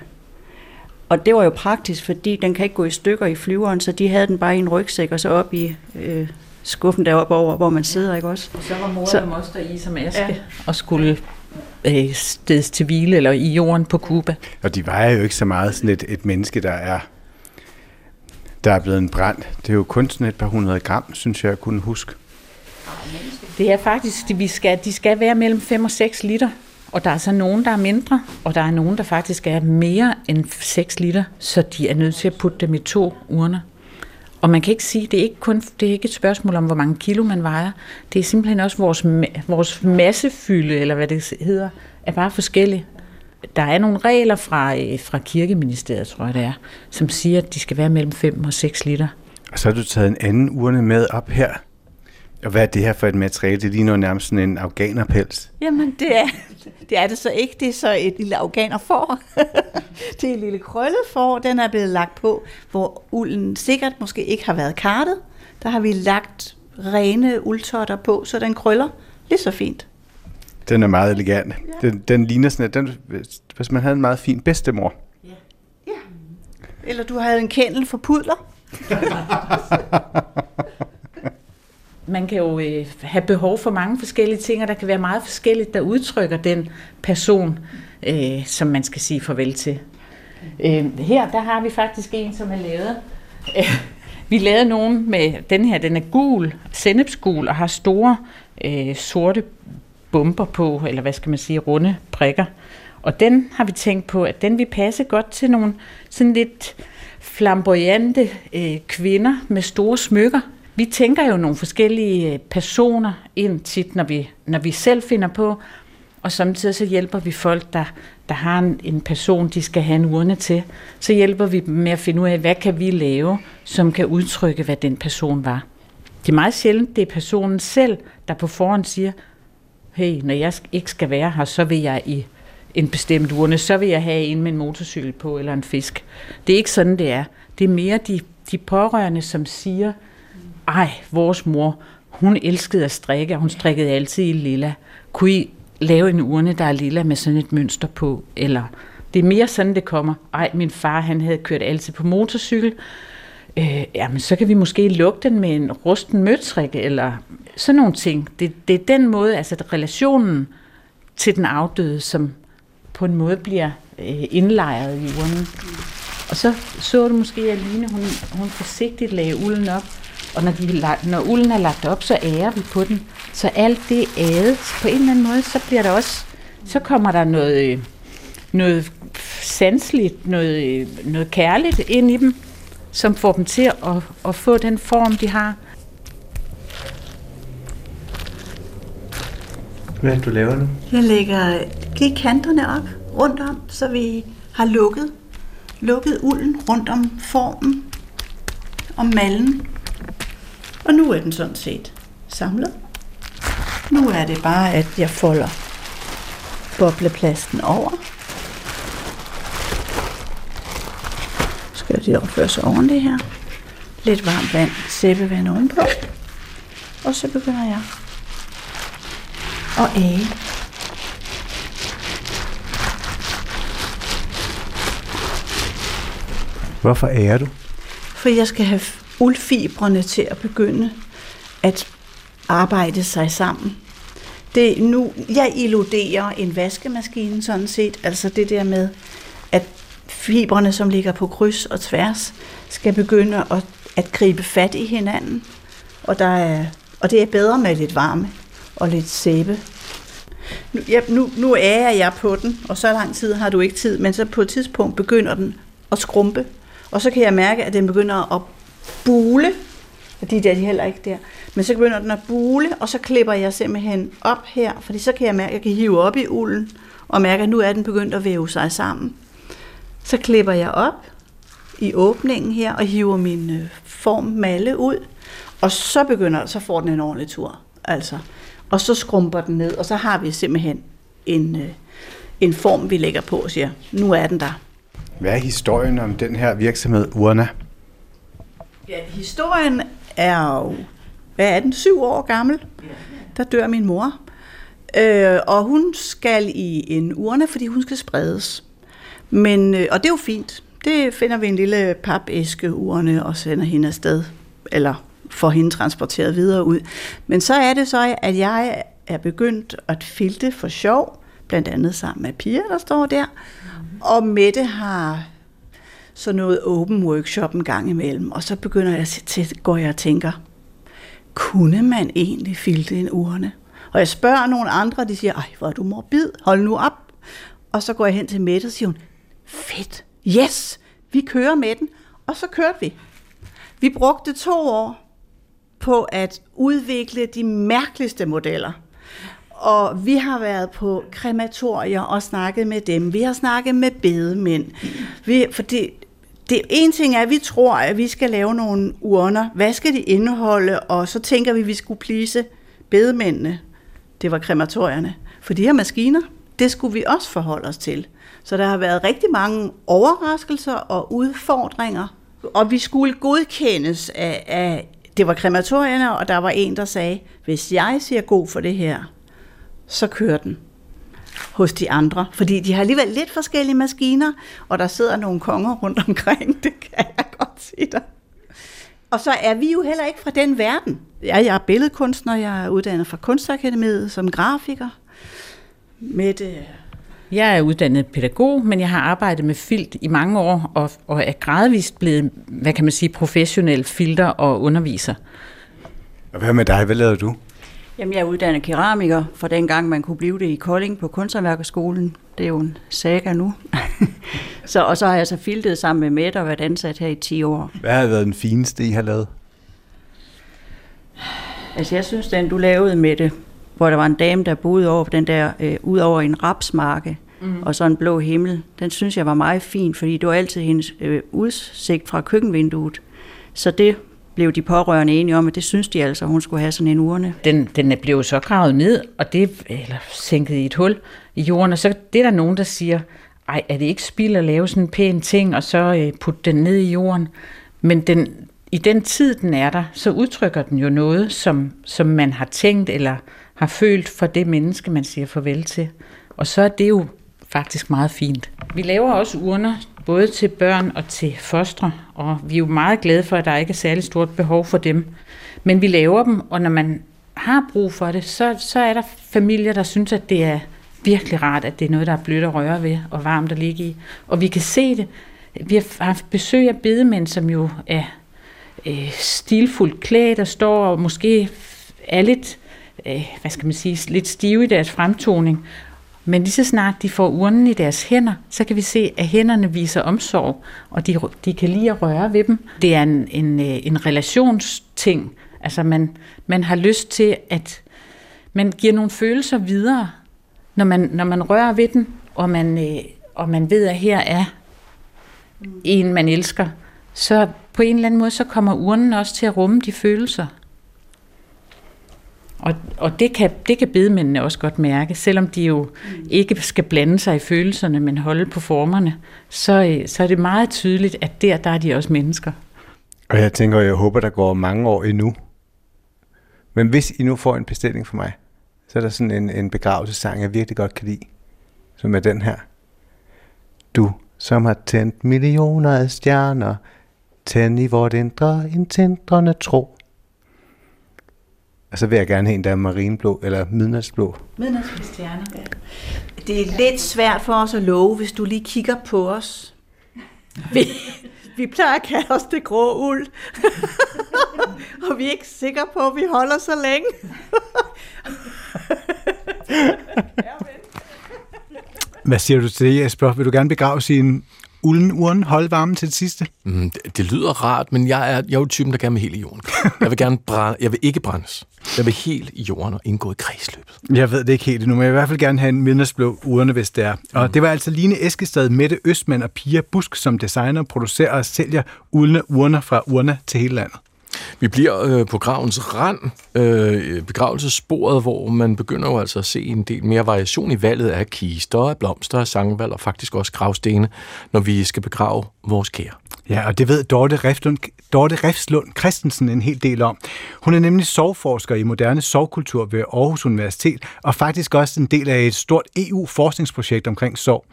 Og det var jo praktisk, fordi den kan ikke gå i stykker i flyveren, så de havde den bare i en rygsæk, og så op i øh, skuffen deroppe over, hvor man sidder, ikke også?
Og så var mor
Så-
og moster i som aske
Ja.
og skulle øh, steds til hvile eller i jorden på Cuba.
Og de vejer jo ikke så meget sådan et, et menneske, der er, der er blevet en brand. Det er jo kun sådan et par hundrede gram, synes jeg, jeg kunne huske.
Det er faktisk, de, vi skal, de skal være mellem 5 og 6 liter, Og der er så nogen, der er mindre, og der er nogen, der faktisk er mere end 6 liter, så de er nødt til at putte dem i to urner. Og man kan ikke sige, det er ikke kun det er ikke et spørgsmål om, hvor mange kilo man vejer. Det er simpelthen også vores, vores massefylde, eller hvad det hedder, er bare forskellig. Der er nogle regler fra, øh, fra kirkeministeriet, tror jeg det er, som siger, at de skal være mellem 5 og 6 liter.
Og så har du taget en anden urne med op her. Og hvad er det her for et materiale? Det ligner nærmest sådan en afghanerpels.
Jamen, det er, det er det så ikke. Det er så et lille afghanerfor. det er et lille krøllet for. Den er blevet lagt på, hvor ulden sikkert måske ikke har været kartet. Der har vi lagt rene uldtotter på, så den krøller lige så fint.
Den er meget elegant. Ja. Den, den ligner sådan, at den, hvis man havde en meget fin bedstemor. Ja.
ja. Eller du havde en kendel for pudler.
man kan jo øh, have behov for mange forskellige ting, og der kan være meget forskelligt, der udtrykker den person, øh, som man skal sige farvel til. Øh, her der har vi faktisk en, som er lavet. Øh, vi lavede nogen med den her, den er gul, sennepsgul, og har store øh, sorte bomber på, eller hvad skal man sige, runde prikker. Og den har vi tænkt på, at den vil passe godt til nogle sådan lidt flamboyante øh, kvinder med store smykker, vi tænker jo nogle forskellige øh, personer ind tit, når vi, når vi selv finder på, og samtidig så hjælper vi folk, der, der har en, en person, de skal have en urne til. Så hjælper vi dem med at finde ud af, hvad kan vi lave, som kan udtrykke, hvad den person var. Det er meget sjældent, det er personen selv, der på forhånd siger, hey, når jeg ikke skal være her, så vil jeg i en bestemt urne, så vil jeg have en med en motorcykel på, eller en fisk. Det er ikke sådan, det er. Det er mere de, de pårørende, som siger, ej, vores mor, hun elskede at strikke, og hun strikkede altid i lilla. Kunne I lave en urne, der er lilla med sådan et mønster på? Eller det er mere sådan, det kommer. Ej, min far, han havde kørt altid på motorcykel. Øh, jamen, så kan vi måske lukke den med en rusten møtrik, eller sådan nogle ting. Det, det er den måde, altså relationen til den afdøde, som på en måde bliver øh, indlejret i urnen. Og så så du måske, at Line, hun, hun forsigtigt lagde ulden op, og når, de, når ulden er lagt op, så ærer vi på den. Så alt det æde, på en eller anden måde, så bliver der også, så kommer der noget, noget sanseligt, noget, noget kærligt ind i dem, som får dem til at, at få den form, de har.
Hvad du laver nu?
Jeg lægger de kanterne op rundt om, så vi har lukket, lukket ulden rundt om formen, om mallen. Og nu er den sådan set samlet. Nu er det bare, at jeg folder bobleplasten over. Skal det opføre sig ordentligt her. Lidt varmt vand, sæbevand ovenpå. Og så begynder jeg at æge.
Hvorfor ærer du?
For jeg skal have uldfibrene til at begynde at arbejde sig sammen. Det nu, jeg illuderer en vaskemaskine sådan set, altså det der med, at fibrene, som ligger på kryds og tværs, skal begynde at, at gribe fat i hinanden. Og, der er, og det er bedre med lidt varme og lidt sæbe. Nu, ja, nu, nu er jeg på den, og så lang tid har du ikke tid, men så på et tidspunkt begynder den at skrumpe. Og så kan jeg mærke, at den begynder at bule, og de der, de heller ikke der. Men så begynder den at bule, og så klipper jeg simpelthen op her, fordi så kan jeg mærke, at jeg kan hive op i ulden, og mærke, at nu er den begyndt at væve sig sammen. Så klipper jeg op i åbningen her, og hiver min øh, form malle ud, og så begynder, så får den en ordentlig tur. Altså. Og så skrumper den ned, og så har vi simpelthen en, øh, en form, vi lægger på og siger, nu er den der.
Hvad er historien om den her virksomhed, Urna?
Ja, historien er jo, hvad er den, syv år gammel. Der dør min mor. Øh, og hun skal i en urne, fordi hun skal spredes. Men, øh, og det er jo fint. Det finder vi en lille papæske urne og sender hende afsted. Eller får hende transporteret videre ud. Men så er det så, at jeg er begyndt at filte for sjov, blandt andet sammen med Pia, der står der. Og Mette har så noget open workshop en gang imellem, og så begynder jeg til, går jeg og tænker, kunne man egentlig filte en urne? Og jeg spørger nogle andre, de siger, ej, hvor er du morbid, hold nu op. Og så går jeg hen til Mette og siger hun, fedt, yes, vi kører med den. Og så kørte vi. Vi brugte to år på at udvikle de mærkeligste modeller. Og vi har været på krematorier og snakket med dem. Vi har snakket med bedemænd. Vi, fordi det en ting er, at vi tror, at vi skal lave nogle urner. Hvad skal de indeholde? Og så tænker vi, at vi skulle plise bedemændene. Det var krematorierne. For de her maskiner, det skulle vi også forholde os til. Så der har været rigtig mange overraskelser og udfordringer. Og vi skulle godkendes af, af det var krematorierne, og der var en, der sagde, hvis jeg siger god for det her, så kører den hos de andre. Fordi de har alligevel lidt forskellige maskiner, og der sidder nogle konger rundt omkring, det kan jeg godt sige dig. Og så er vi jo heller ikke fra den verden. Jeg er billedkunstner, jeg er uddannet fra Kunstakademiet som grafiker. Med det
jeg er uddannet pædagog, men jeg har arbejdet med filt i mange år, og, og er gradvist blevet, hvad kan man sige, professionel filter og underviser.
Og hvad med dig? Hvad lavede du?
Jamen, jeg er uddannet keramiker, for dengang man kunne blive det i Kolding på Kunsthåndværkerskolen. Det er jo en saga nu. så, og så har jeg så filtet sammen med Mette og været ansat her i 10 år.
Hvad har været den fineste, I har lavet?
Altså, jeg synes, den du lavede med det, hvor der var en dame, der boede over den der, øh, ud over en rapsmarke, mm. og så en blå himmel. Den synes jeg var meget fin, fordi det var altid hendes øh, udsigt fra køkkenvinduet. Så det blev de pårørende enige om, at det synes de altså, hun skulle have sådan en urne.
Den, den blev så gravet ned, og det eller sænket i et hul i jorden, og så det er der nogen, der siger, ej, er det ikke spild at lave sådan en pæn ting, og så øh, putte den ned i jorden? Men den, i den tid, den er der, så udtrykker den jo noget, som, som man har tænkt eller har følt for det menneske, man siger farvel til. Og så er det jo faktisk meget fint. Vi laver også urner, både til børn og til fostre, og vi er jo meget glade for, at der ikke er særlig stort behov for dem. Men vi laver dem, og når man har brug for det, så, så er der familier, der synes, at det er virkelig rart, at det er noget, der er blødt at røre ved og varmt at ligge i. Og vi kan se det. Vi har haft besøg af bedemænd, som jo er øh, stilfuldt klædt og står og måske er lidt øh, hvad skal man sige, lidt stive i deres fremtoning. Men lige så snart de får urnen i deres hænder, så kan vi se, at hænderne viser omsorg, og de, de kan lide at røre ved dem. Det er en, en, øh, en relationsting. Altså man, man har lyst til, at man giver nogle følelser videre, når man, når man rører ved den, og man, øh, og man ved, at her er en, man elsker. Så på en eller anden måde, så kommer urnen også til at rumme de følelser. Og, og det, kan, det kan bedemændene også godt mærke, selvom de jo ikke skal blande sig i følelserne, men holde på formerne, så, øh, så er det meget tydeligt, at der, der er de også mennesker.
Og jeg tænker, jeg håber, der går mange år endnu. Men hvis I nu får en bestilling for mig, så er der sådan en, en begravelsesang, jeg virkelig godt kan lide, som er den her. Du, som har tændt millioner af stjerner, tænd i vort indre en tændrende tro. Og så vil jeg gerne have en, der er marineblå eller midnatsblå.
Midnatsblå stjerne. Ja. Det er lidt svært for os at love, hvis du lige kigger på os. Vi, vi plejer at kalde os det grå uld. og vi er ikke sikre på, at vi holder så længe.
Hvad siger du til det, Jesper? Vil du gerne begrave sin ulden uren holde varmen til det sidste?
Mm, det, det lyder rart, men jeg er, jeg er jo typen, der gerne vil helt i jorden. Jeg vil gerne brænde, jeg vil ikke brændes. Jeg vil helt i jorden og indgå i kredsløbet.
Jeg ved det ikke helt endnu, men jeg vil i hvert fald gerne have en midnadsblå urne, hvis det er. Og mm. det var altså Line Eskestad, Mette Østmand og Pia Busk, som designer, producerer og sælger uldne urner fra urner til hele landet.
Vi bliver øh, på gravens rand, øh, begravelsessporet, hvor man begynder jo altså at se en del mere variation i valget af kister, af blomster, af sangvalg og faktisk også gravstene, når vi skal begrave vores kære.
Ja, og det ved Dorte Refslund, Dorte Refslund Christensen en hel del om. Hun er nemlig sovforsker i moderne sovkultur ved Aarhus Universitet, og faktisk også en del af et stort EU-forskningsprojekt omkring sov.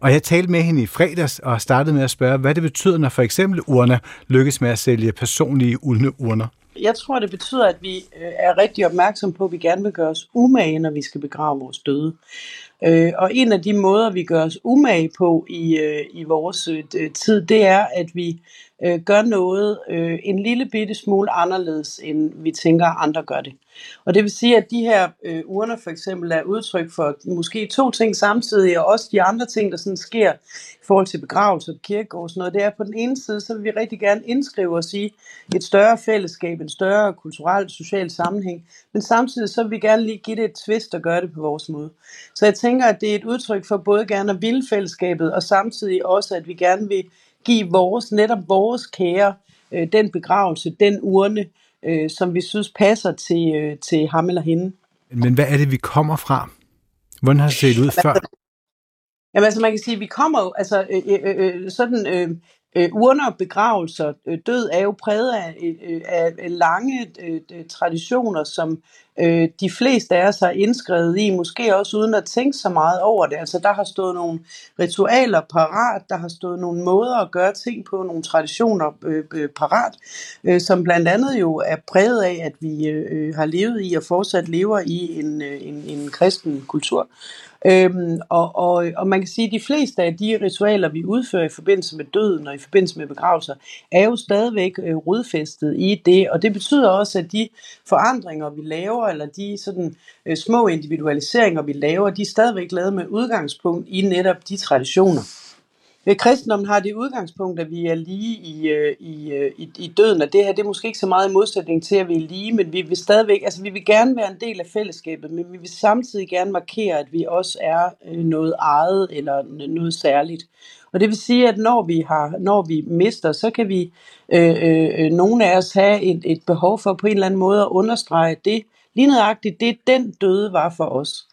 Og jeg talte med hende i fredags og startede med at spørge, hvad det betyder, når for eksempel urner lykkes med at sælge personlige uldne urner.
Jeg tror, det betyder, at vi øh, er rigtig opmærksom på, at vi gerne vil gøre os umage, når vi skal begrave vores døde. Øh, og en af de måder, vi gør os umage på i, øh, i vores øh, tid, det er, at vi øh, gør noget øh, en lille bitte smule anderledes, end vi tænker, andre gør det. Og det vil sige, at de her øh, urner for eksempel er udtryk for måske to ting samtidig, og også de andre ting, der sådan sker i forhold til begravelse og kirkegård og sådan noget. Det er på den ene side, så vil vi rigtig gerne indskrive os i et større fællesskab, en større kulturel, social sammenhæng, men samtidig så vil vi gerne lige give det et twist og gøre det på vores måde. Så jeg tænker, at det er et udtryk for både gerne at ville fællesskabet, og samtidig også, at vi gerne vil give vores, netop vores kære, øh, den begravelse, den urne, øh, som vi synes passer til, øh, til ham eller hende.
Men hvad er det, vi kommer fra? Hvordan har det set ud før?
Jamen altså man kan sige, at vi kommer jo, altså øh, øh, øh, sådan øh, øh, urner, begravelser, øh, død er jo præget af, øh, af, af lange øh, traditioner, som øh, de fleste af os har indskrevet i, måske også uden at tænke så meget over det. Altså der har stået nogle ritualer parat, der har stået nogle måder at gøre ting på, nogle traditioner øh, øh, parat, øh, som blandt andet jo er præget af, at vi øh, har levet i og fortsat lever i en, øh, en, en kristen kultur. Øhm, og, og, og man kan sige, at de fleste af de ritualer, vi udfører i forbindelse med døden og i forbindelse med begravelser, er jo stadigvæk øh, rodfæstet i det. Og det betyder også, at de forandringer, vi laver, eller de sådan øh, små individualiseringer, vi laver, de er stadigvæk lavet med udgangspunkt i netop de traditioner. Ved kristendommen har det udgangspunkt, at vi er lige i, øh, i, øh, i, i døden, og det her det er måske ikke så meget i modsætning til, at vi er lige, men vi vil stadigvæk, altså vi vil gerne være en del af fællesskabet, men vi vil samtidig gerne markere, at vi også er øh, noget eget eller noget særligt. Og det vil sige, at når vi har, når vi mister, så kan vi, øh, øh, øh nogle af os have et, et behov for på en eller anden måde at understrege det, lige nøjagtigt det, den døde var for os.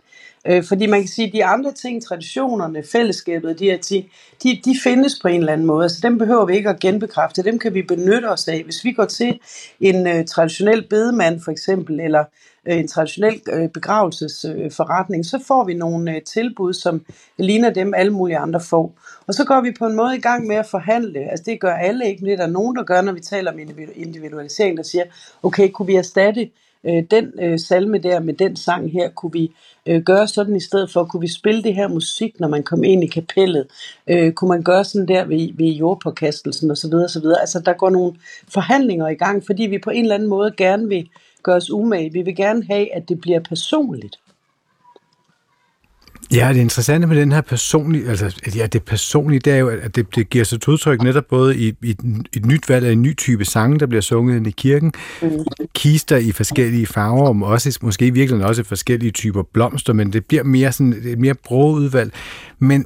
Øh, fordi man kan sige, at de andre ting, traditionerne, fællesskabet, de her ting, de, de findes på en eller anden måde. Så dem behøver vi ikke at genbekræfte. Dem kan vi benytte os af. Hvis vi går til en øh, traditionel bedemand for eksempel, eller øh, en traditionel øh, begravelsesforretning, øh, så får vi nogle øh, tilbud, som ligner dem alle mulige andre får. Og så går vi på en måde i gang med at forhandle. Altså det gør alle ikke, men det er der nogen, der gør, når vi taler om individualisering, der siger, okay, kunne vi erstatte øh, den øh, salme der med den sang her, kunne vi øh, gøre sådan i stedet for, kunne vi spille det her musik, når man kom ind i kapellet, øh, kunne man gøre sådan der ved, ved jordpåkastelsen osv. osv. Altså der går nogle forhandlinger i gang, fordi vi på en eller anden måde gerne vil gøre os umage. Vi vil gerne have, at det bliver personligt.
Ja, det interessante med den her personlige, altså ja, det personlige, det er jo, at det, det giver sig et udtryk netop både i, i et nyt valg af en ny type sange, der bliver sunget i kirken, mm. kister i forskellige farver, og også, måske i virkeligheden også forskellige typer blomster, men det bliver mere sådan et mere udvalg. Men,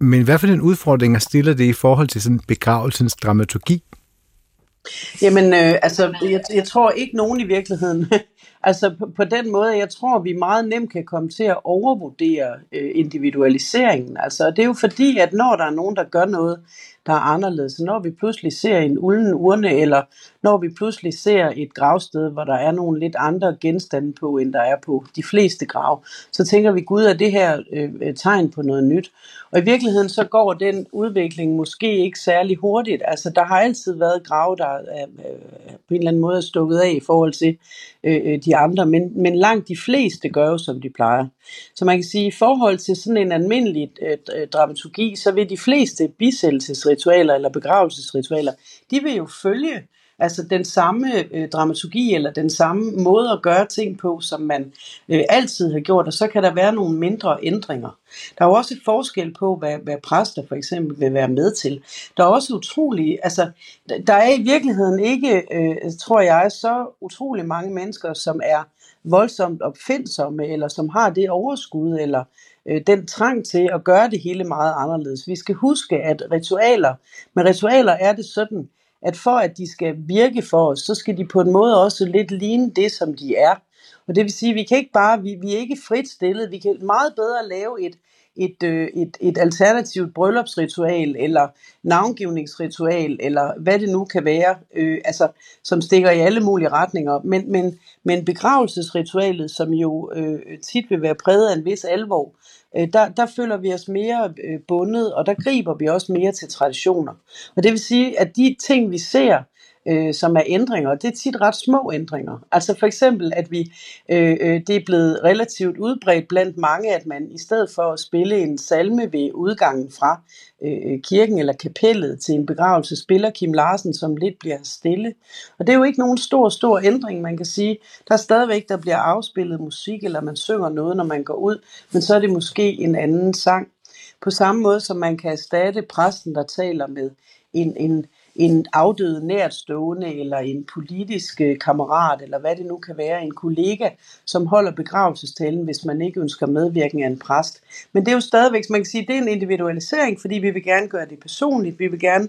men hvad for den udfordring stiller det i forhold til sådan begravelsens dramaturgi?
Jamen, øh, altså, jeg, jeg tror ikke nogen i virkeligheden Altså på, på den måde, jeg tror, vi meget nemt kan komme til at overvurdere øh, individualiseringen. Altså det er jo fordi, at når der er nogen, der gør noget, der er anderledes, når vi pludselig ser en ulden urne, eller når vi pludselig ser et gravsted, hvor der er nogle lidt andre genstande på, end der er på de fleste grav, så tænker vi, gud, er det her øh, øh, tegn på noget nyt? Og i virkeligheden så går den udvikling måske ikke særlig hurtigt. Altså der har altid været grave, der er, øh, på en eller anden måde er stukket af i forhold til Øh, øh, de andre, men, men langt de fleste gør jo, som de plejer. Så man kan sige, at i forhold til sådan en almindelig øh, øh, dramaturgi, så vil de fleste bisættelsesritualer eller begravelsesritualer, de vil jo følge altså den samme øh, dramaturgi eller den samme måde at gøre ting på, som man øh, altid har gjort, og så kan der være nogle mindre ændringer. Der er jo også et forskel på, hvad, hvad præster for eksempel vil være med til. Der er også utrolig, altså der er i virkeligheden ikke, øh, tror jeg, så utrolig mange mennesker, som er voldsomt opfindsomme, eller som har det overskud, eller øh, den trang til at gøre det hele meget anderledes. Vi skal huske, at ritualer, med ritualer er det sådan, at for at de skal virke for os, så skal de på en måde også lidt ligne det, som de er. Og det vil sige, at vi kan ikke bare, vi, vi er ikke frit stillet, vi kan meget bedre lave et, et, øh, et, et alternativt bryllupsritual, eller navngivningsritual, eller hvad det nu kan være, øh, altså, som stikker i alle mulige retninger. Men, men, men begravelsesritualet, som jo øh, tit vil være præget af en vis alvor, øh, der, der føler vi os mere øh, bundet, og der griber vi også mere til traditioner. Og det vil sige, at de ting, vi ser, øh, som er ændringer, det er tit ret små ændringer. Altså for eksempel, at vi øh, øh, det er blevet relativt udbredt blandt mange, at man i stedet for at spille en salme ved udgangen fra øh, øh, kirken eller kapellet til en begravelse, spiller Kim Larsen, som lidt bliver stille. Og det er jo ikke nogen stor, stor ændring, man kan sige. Der er stadigvæk, der bliver afspillet musik, eller man synger noget, når man går ud, men så er det måske en anden sang. På samme måde som man kan erstatte præsten, der taler med en, en, en afdød nærtstående, eller en politisk øh, kammerat, eller hvad det nu kan være, en kollega, som holder begravelsestalen, hvis man ikke ønsker medvirkning af en præst. Men det er jo stadigvæk, man kan sige, det er en individualisering, fordi vi vil gerne gøre det personligt, vi vil gerne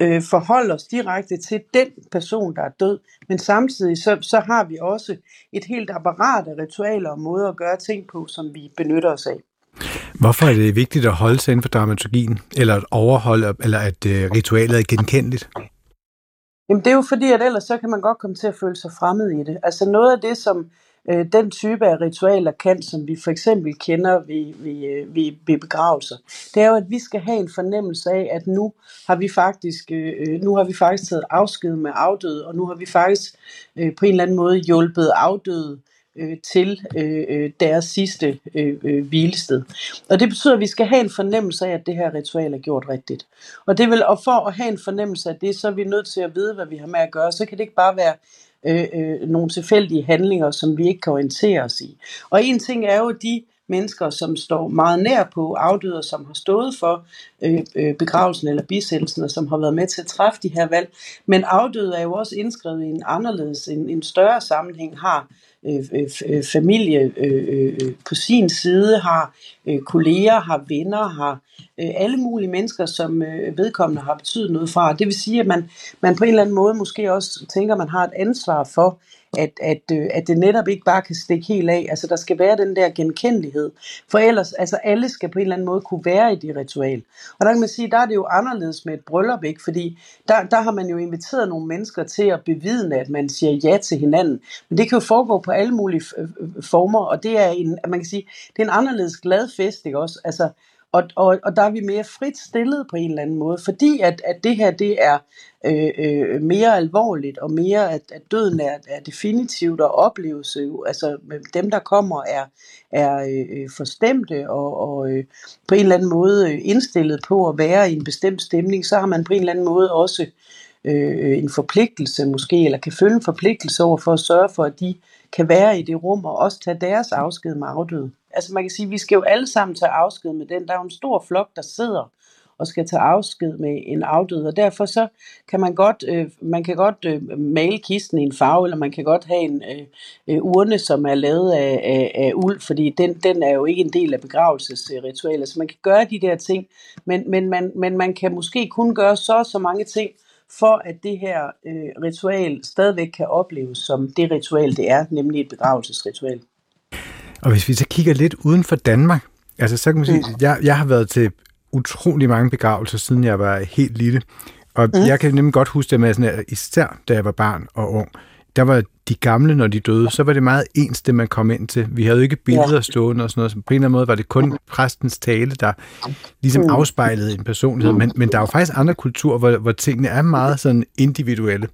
øh, forholde os direkte til den person, der er død, men samtidig så, så har vi også et helt apparat af ritualer og måder at gøre ting på, som vi benytter os af.
Hvorfor er det vigtigt at holde sig inden for dramaturgien, eller at overholde, eller at øh, ritualet er genkendeligt?
Jamen det er jo fordi, at ellers så kan man godt komme til at føle sig fremmed i det. Altså noget af det, som øh, den type af ritualer kan, som vi for eksempel kender ved, ved, øh, ved, ved begravelser, det er jo, at vi skal have en fornemmelse af, at nu har vi faktisk, øh, øh, nu har vi faktisk taget afsked med afdøde, og nu har vi faktisk øh, på en eller anden måde hjulpet afdøde øh, til øh, øh, deres sidste øh, øh, hvilested. Og det betyder, at vi skal have en fornemmelse af, at det her ritual er gjort rigtigt. Og, det vil, og for at have en fornemmelse af det, så er vi nødt til at vide, hvad vi har med at gøre. Så kan det ikke bare være øh, øh, nogle tilfældige handlinger, som vi ikke kan orientere os i. Og en ting er jo de mennesker, som står meget nær på afdøde, som har stået for øh, øh, begravelsen eller bisættelsen, og som har været med til at træffe de her valg. Men afdøde er jo også indskrevet i en anderledes, en, en større sammenhæng, har Øh, øh, øh familie øh, øh, øh, på sin side, har øh, kolleger, har venner, har øh, alle mulige mennesker, som øh, vedkommende har betydet noget fra. Det vil sige, at man, man på en eller anden måde måske også tænker, at man har et ansvar for, at, at, øh, at det netop ikke bare kan stikke helt af. Altså der skal være den der genkendelighed. For ellers, altså alle skal på en eller anden måde kunne være i det ritual. Og der kan man sige, der er det jo anderledes med et bryllup, ikke? Fordi der, der har man jo inviteret nogle mennesker til at bevidne, at man siger ja til hinanden. Men det kan jo foregå på alle mulige øh, øh, former, og det er en, man kan sige, det er en anderledes glad fest, ikke også? Altså, og, og, og der er vi mere frit stillet på en eller anden måde, fordi at, at det her det er øh, øh, mere alvorligt, og mere at, at døden er, er definitivt og oplevelse. Altså dem, der kommer, er, er øh, øh, forstemte og, og øh, på en eller anden måde øh, indstillet på at være i en bestemt stemning, så har man på en eller anden måde også øh, øh en forpligtelse måske, eller kan føle en forpligtelse over for at sørge for, at de kan være i det rum og også tage deres afsked med afdøde. Altså man kan sige, at vi skal jo alle sammen tage afsked med den. Der er jo en stor flok, der sidder og skal tage afsked med en afdød, og derfor så kan man godt, øh, man kan godt øh, male kisten i en farve, eller man kan godt have en øh, øh urne, som er lavet af, af, af uld, fordi den, den er jo ikke en del af begravelsesritualet, så man kan gøre de der ting, men, men, man, men man kan måske kun gøre så så mange ting, for at det her øh, ritual stadigvæk kan opleves som det ritual, det er, nemlig et begravelsesritual.
Og hvis vi så kigger lidt uden for Danmark, altså så kan man sige, mm. jeg, jeg har været til utrolig mange begravelser, siden jeg var helt lille. Og mm. jeg kan nemlig godt huske det med, sådan, at især da jeg var barn og ung, der var de gamle, når de døde, så var det meget ens, det man kom ind til. Vi havde jo ikke billeder ja. stående og sådan noget. Så på en eller anden måde var det kun præstens tale, der ligesom mm. afspejlede en personlighed. Men, men der er jo faktisk andre kulturer, hvor, hvor tingene er meget sådan individuelle.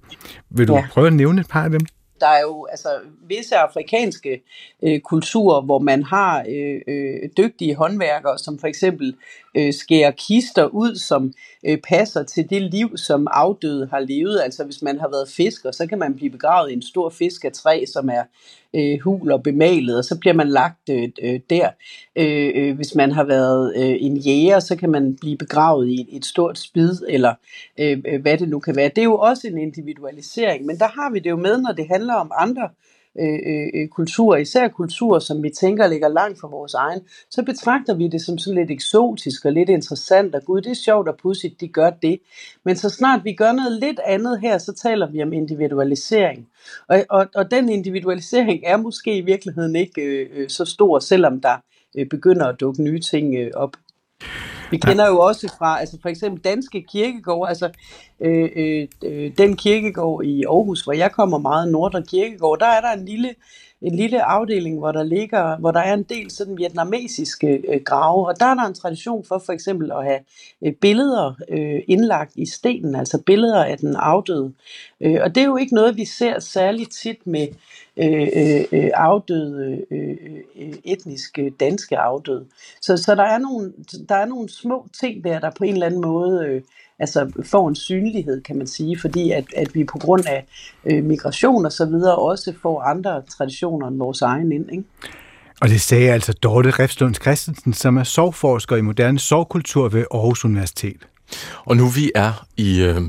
Vil du ja. prøve at nævne et par af dem?
der er jo altså visse afrikanske øh, kulturer, hvor man har øh, øh, dygtige håndværkere, som for eksempel øh, skærer kister ud, som øh, passer til det liv, som afdøde har levet. Altså hvis man har været fisker, så kan man blive begravet i en stor fisk af træ, som er øh, hul og bemalet, og så bliver man lagt øh, øh der. Øh, øh, hvis man har været øh, en jæger, så kan man blive begravet i et, et stort spid, eller øh, øh, hvad det nu kan være. Det er jo også en individualisering, men der har vi det jo med, når det handler om andre Øh, øh, øh, kulturer, især kulturer, som vi tænker ligger langt fra vores egen, så betragter vi det som sådan lidt eksotisk og lidt interessant, og gud, det er sjovt og pudsigt, de gør det. Men så snart vi gør noget lidt andet her, så taler vi om individualisering. Og, og, og den individualisering er måske i virkeligheden ikke øh, øh så stor, selvom der øh, begynder at dukke nye ting øh, op. Vi kender jo også fra, altså for eksempel danske kirkegårde, altså Øh, øh, øh, den kirkegård i Aarhus, hvor jeg kommer meget, Nordre Kirkegård, der er der en lille en lille afdeling, hvor der ligger, hvor der er en del sådan vietnamesiske øh, grave, og der er der en tradition for for eksempel at have øh, billeder øh, indlagt i stenen, altså billeder af den afdøde. Øh, og det er jo ikke noget, vi ser særligt tit med øh, øh, øh afdøde, øh, øh, etniske danske afdøde. Så, så der, er nogle, der er nogle små ting der, der på en eller anden måde øh, altså får en synlighed, kan man sige, fordi at, at vi på grund af øh, migration og så videre også får andre traditioner end vores egen ind. Ikke?
Og det sagde altså Dorte Refslunds Christensen, som er sovforsker i moderne sovkultur ved Aarhus Universitet.
Og nu vi er i øh,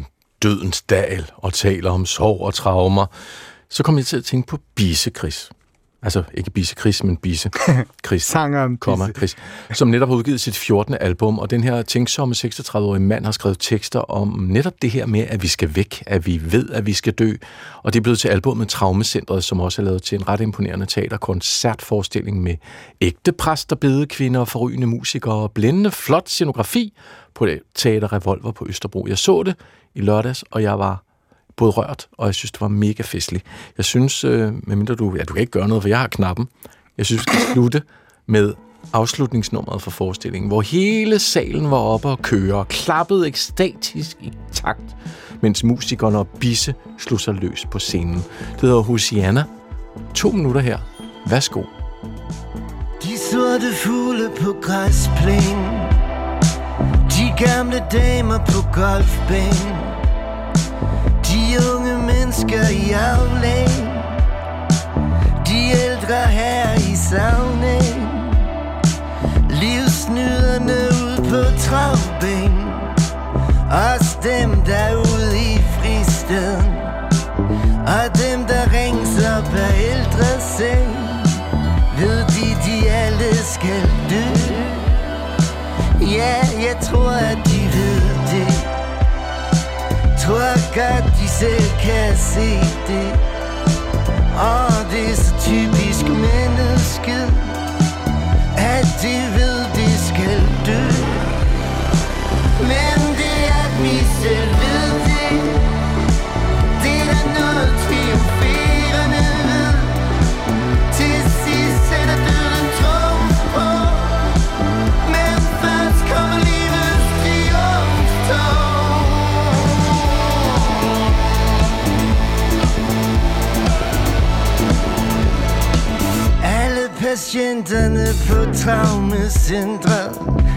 dødens dal og taler om sorg og traumer, så kommer jeg til at tænke på Bise-Chris. Altså ikke Bise Chris, men Bise Chris.
Sanger
Komma, Chris. Som netop har udgivet sit 14. album, og den her tænksomme 36-årige mand har skrevet tekster om netop det her med, at vi skal væk, at vi ved, at vi skal dø. Og det er blevet til albumet Traumacentret, som også er lavet til en ret imponerende teaterkoncertforestilling med ægte præster, bedekvinder, forrygende musikere blændende flot scenografi på det Teater Revolver på Østerbro. Jeg så det i lørdags, og jeg var både rørt, og jeg synes, det var mega festligt. Jeg synes, øh, medmindre du... Ja, du kan ikke gøre noget, for jeg har knappen. Jeg synes, vi skal slutte med afslutningsnummeret for forestillingen, hvor hele salen var oppe og køre og klappede ekstatisk i takt, mens musikerne og Bisse slog sig løs på scenen. Det hedder Hosianna. To minutter her. Værsgo.
De sorte fugle på græsplænen De gamle damer på golfbanen de unge mennesker i aflæg De ældre her i savnen Livsnyderne ud på travben Også dem der ude i fristaden Og dem der rings op af ældre seng. Ved de de alle skal dø? Ja, jeg tror at de tror godt, de selv kan se det Og det er så typisk mennesket At de ved, det skal dø Men det er, at patienterne på traumecentret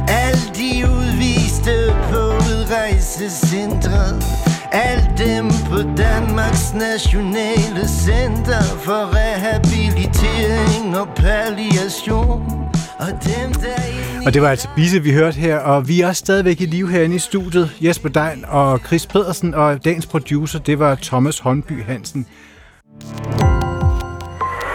Alle de udviste på udrejsecentret Alt dem på Danmarks Nationale Center For rehabilitering og palliation og, dem, der
og det var altså Bisse, vi hørte her, og vi er stadigvæk i live herinde i studiet. Jesper Dein og Chris Pedersen, og dagens producer, det var Thomas Håndby Hansen.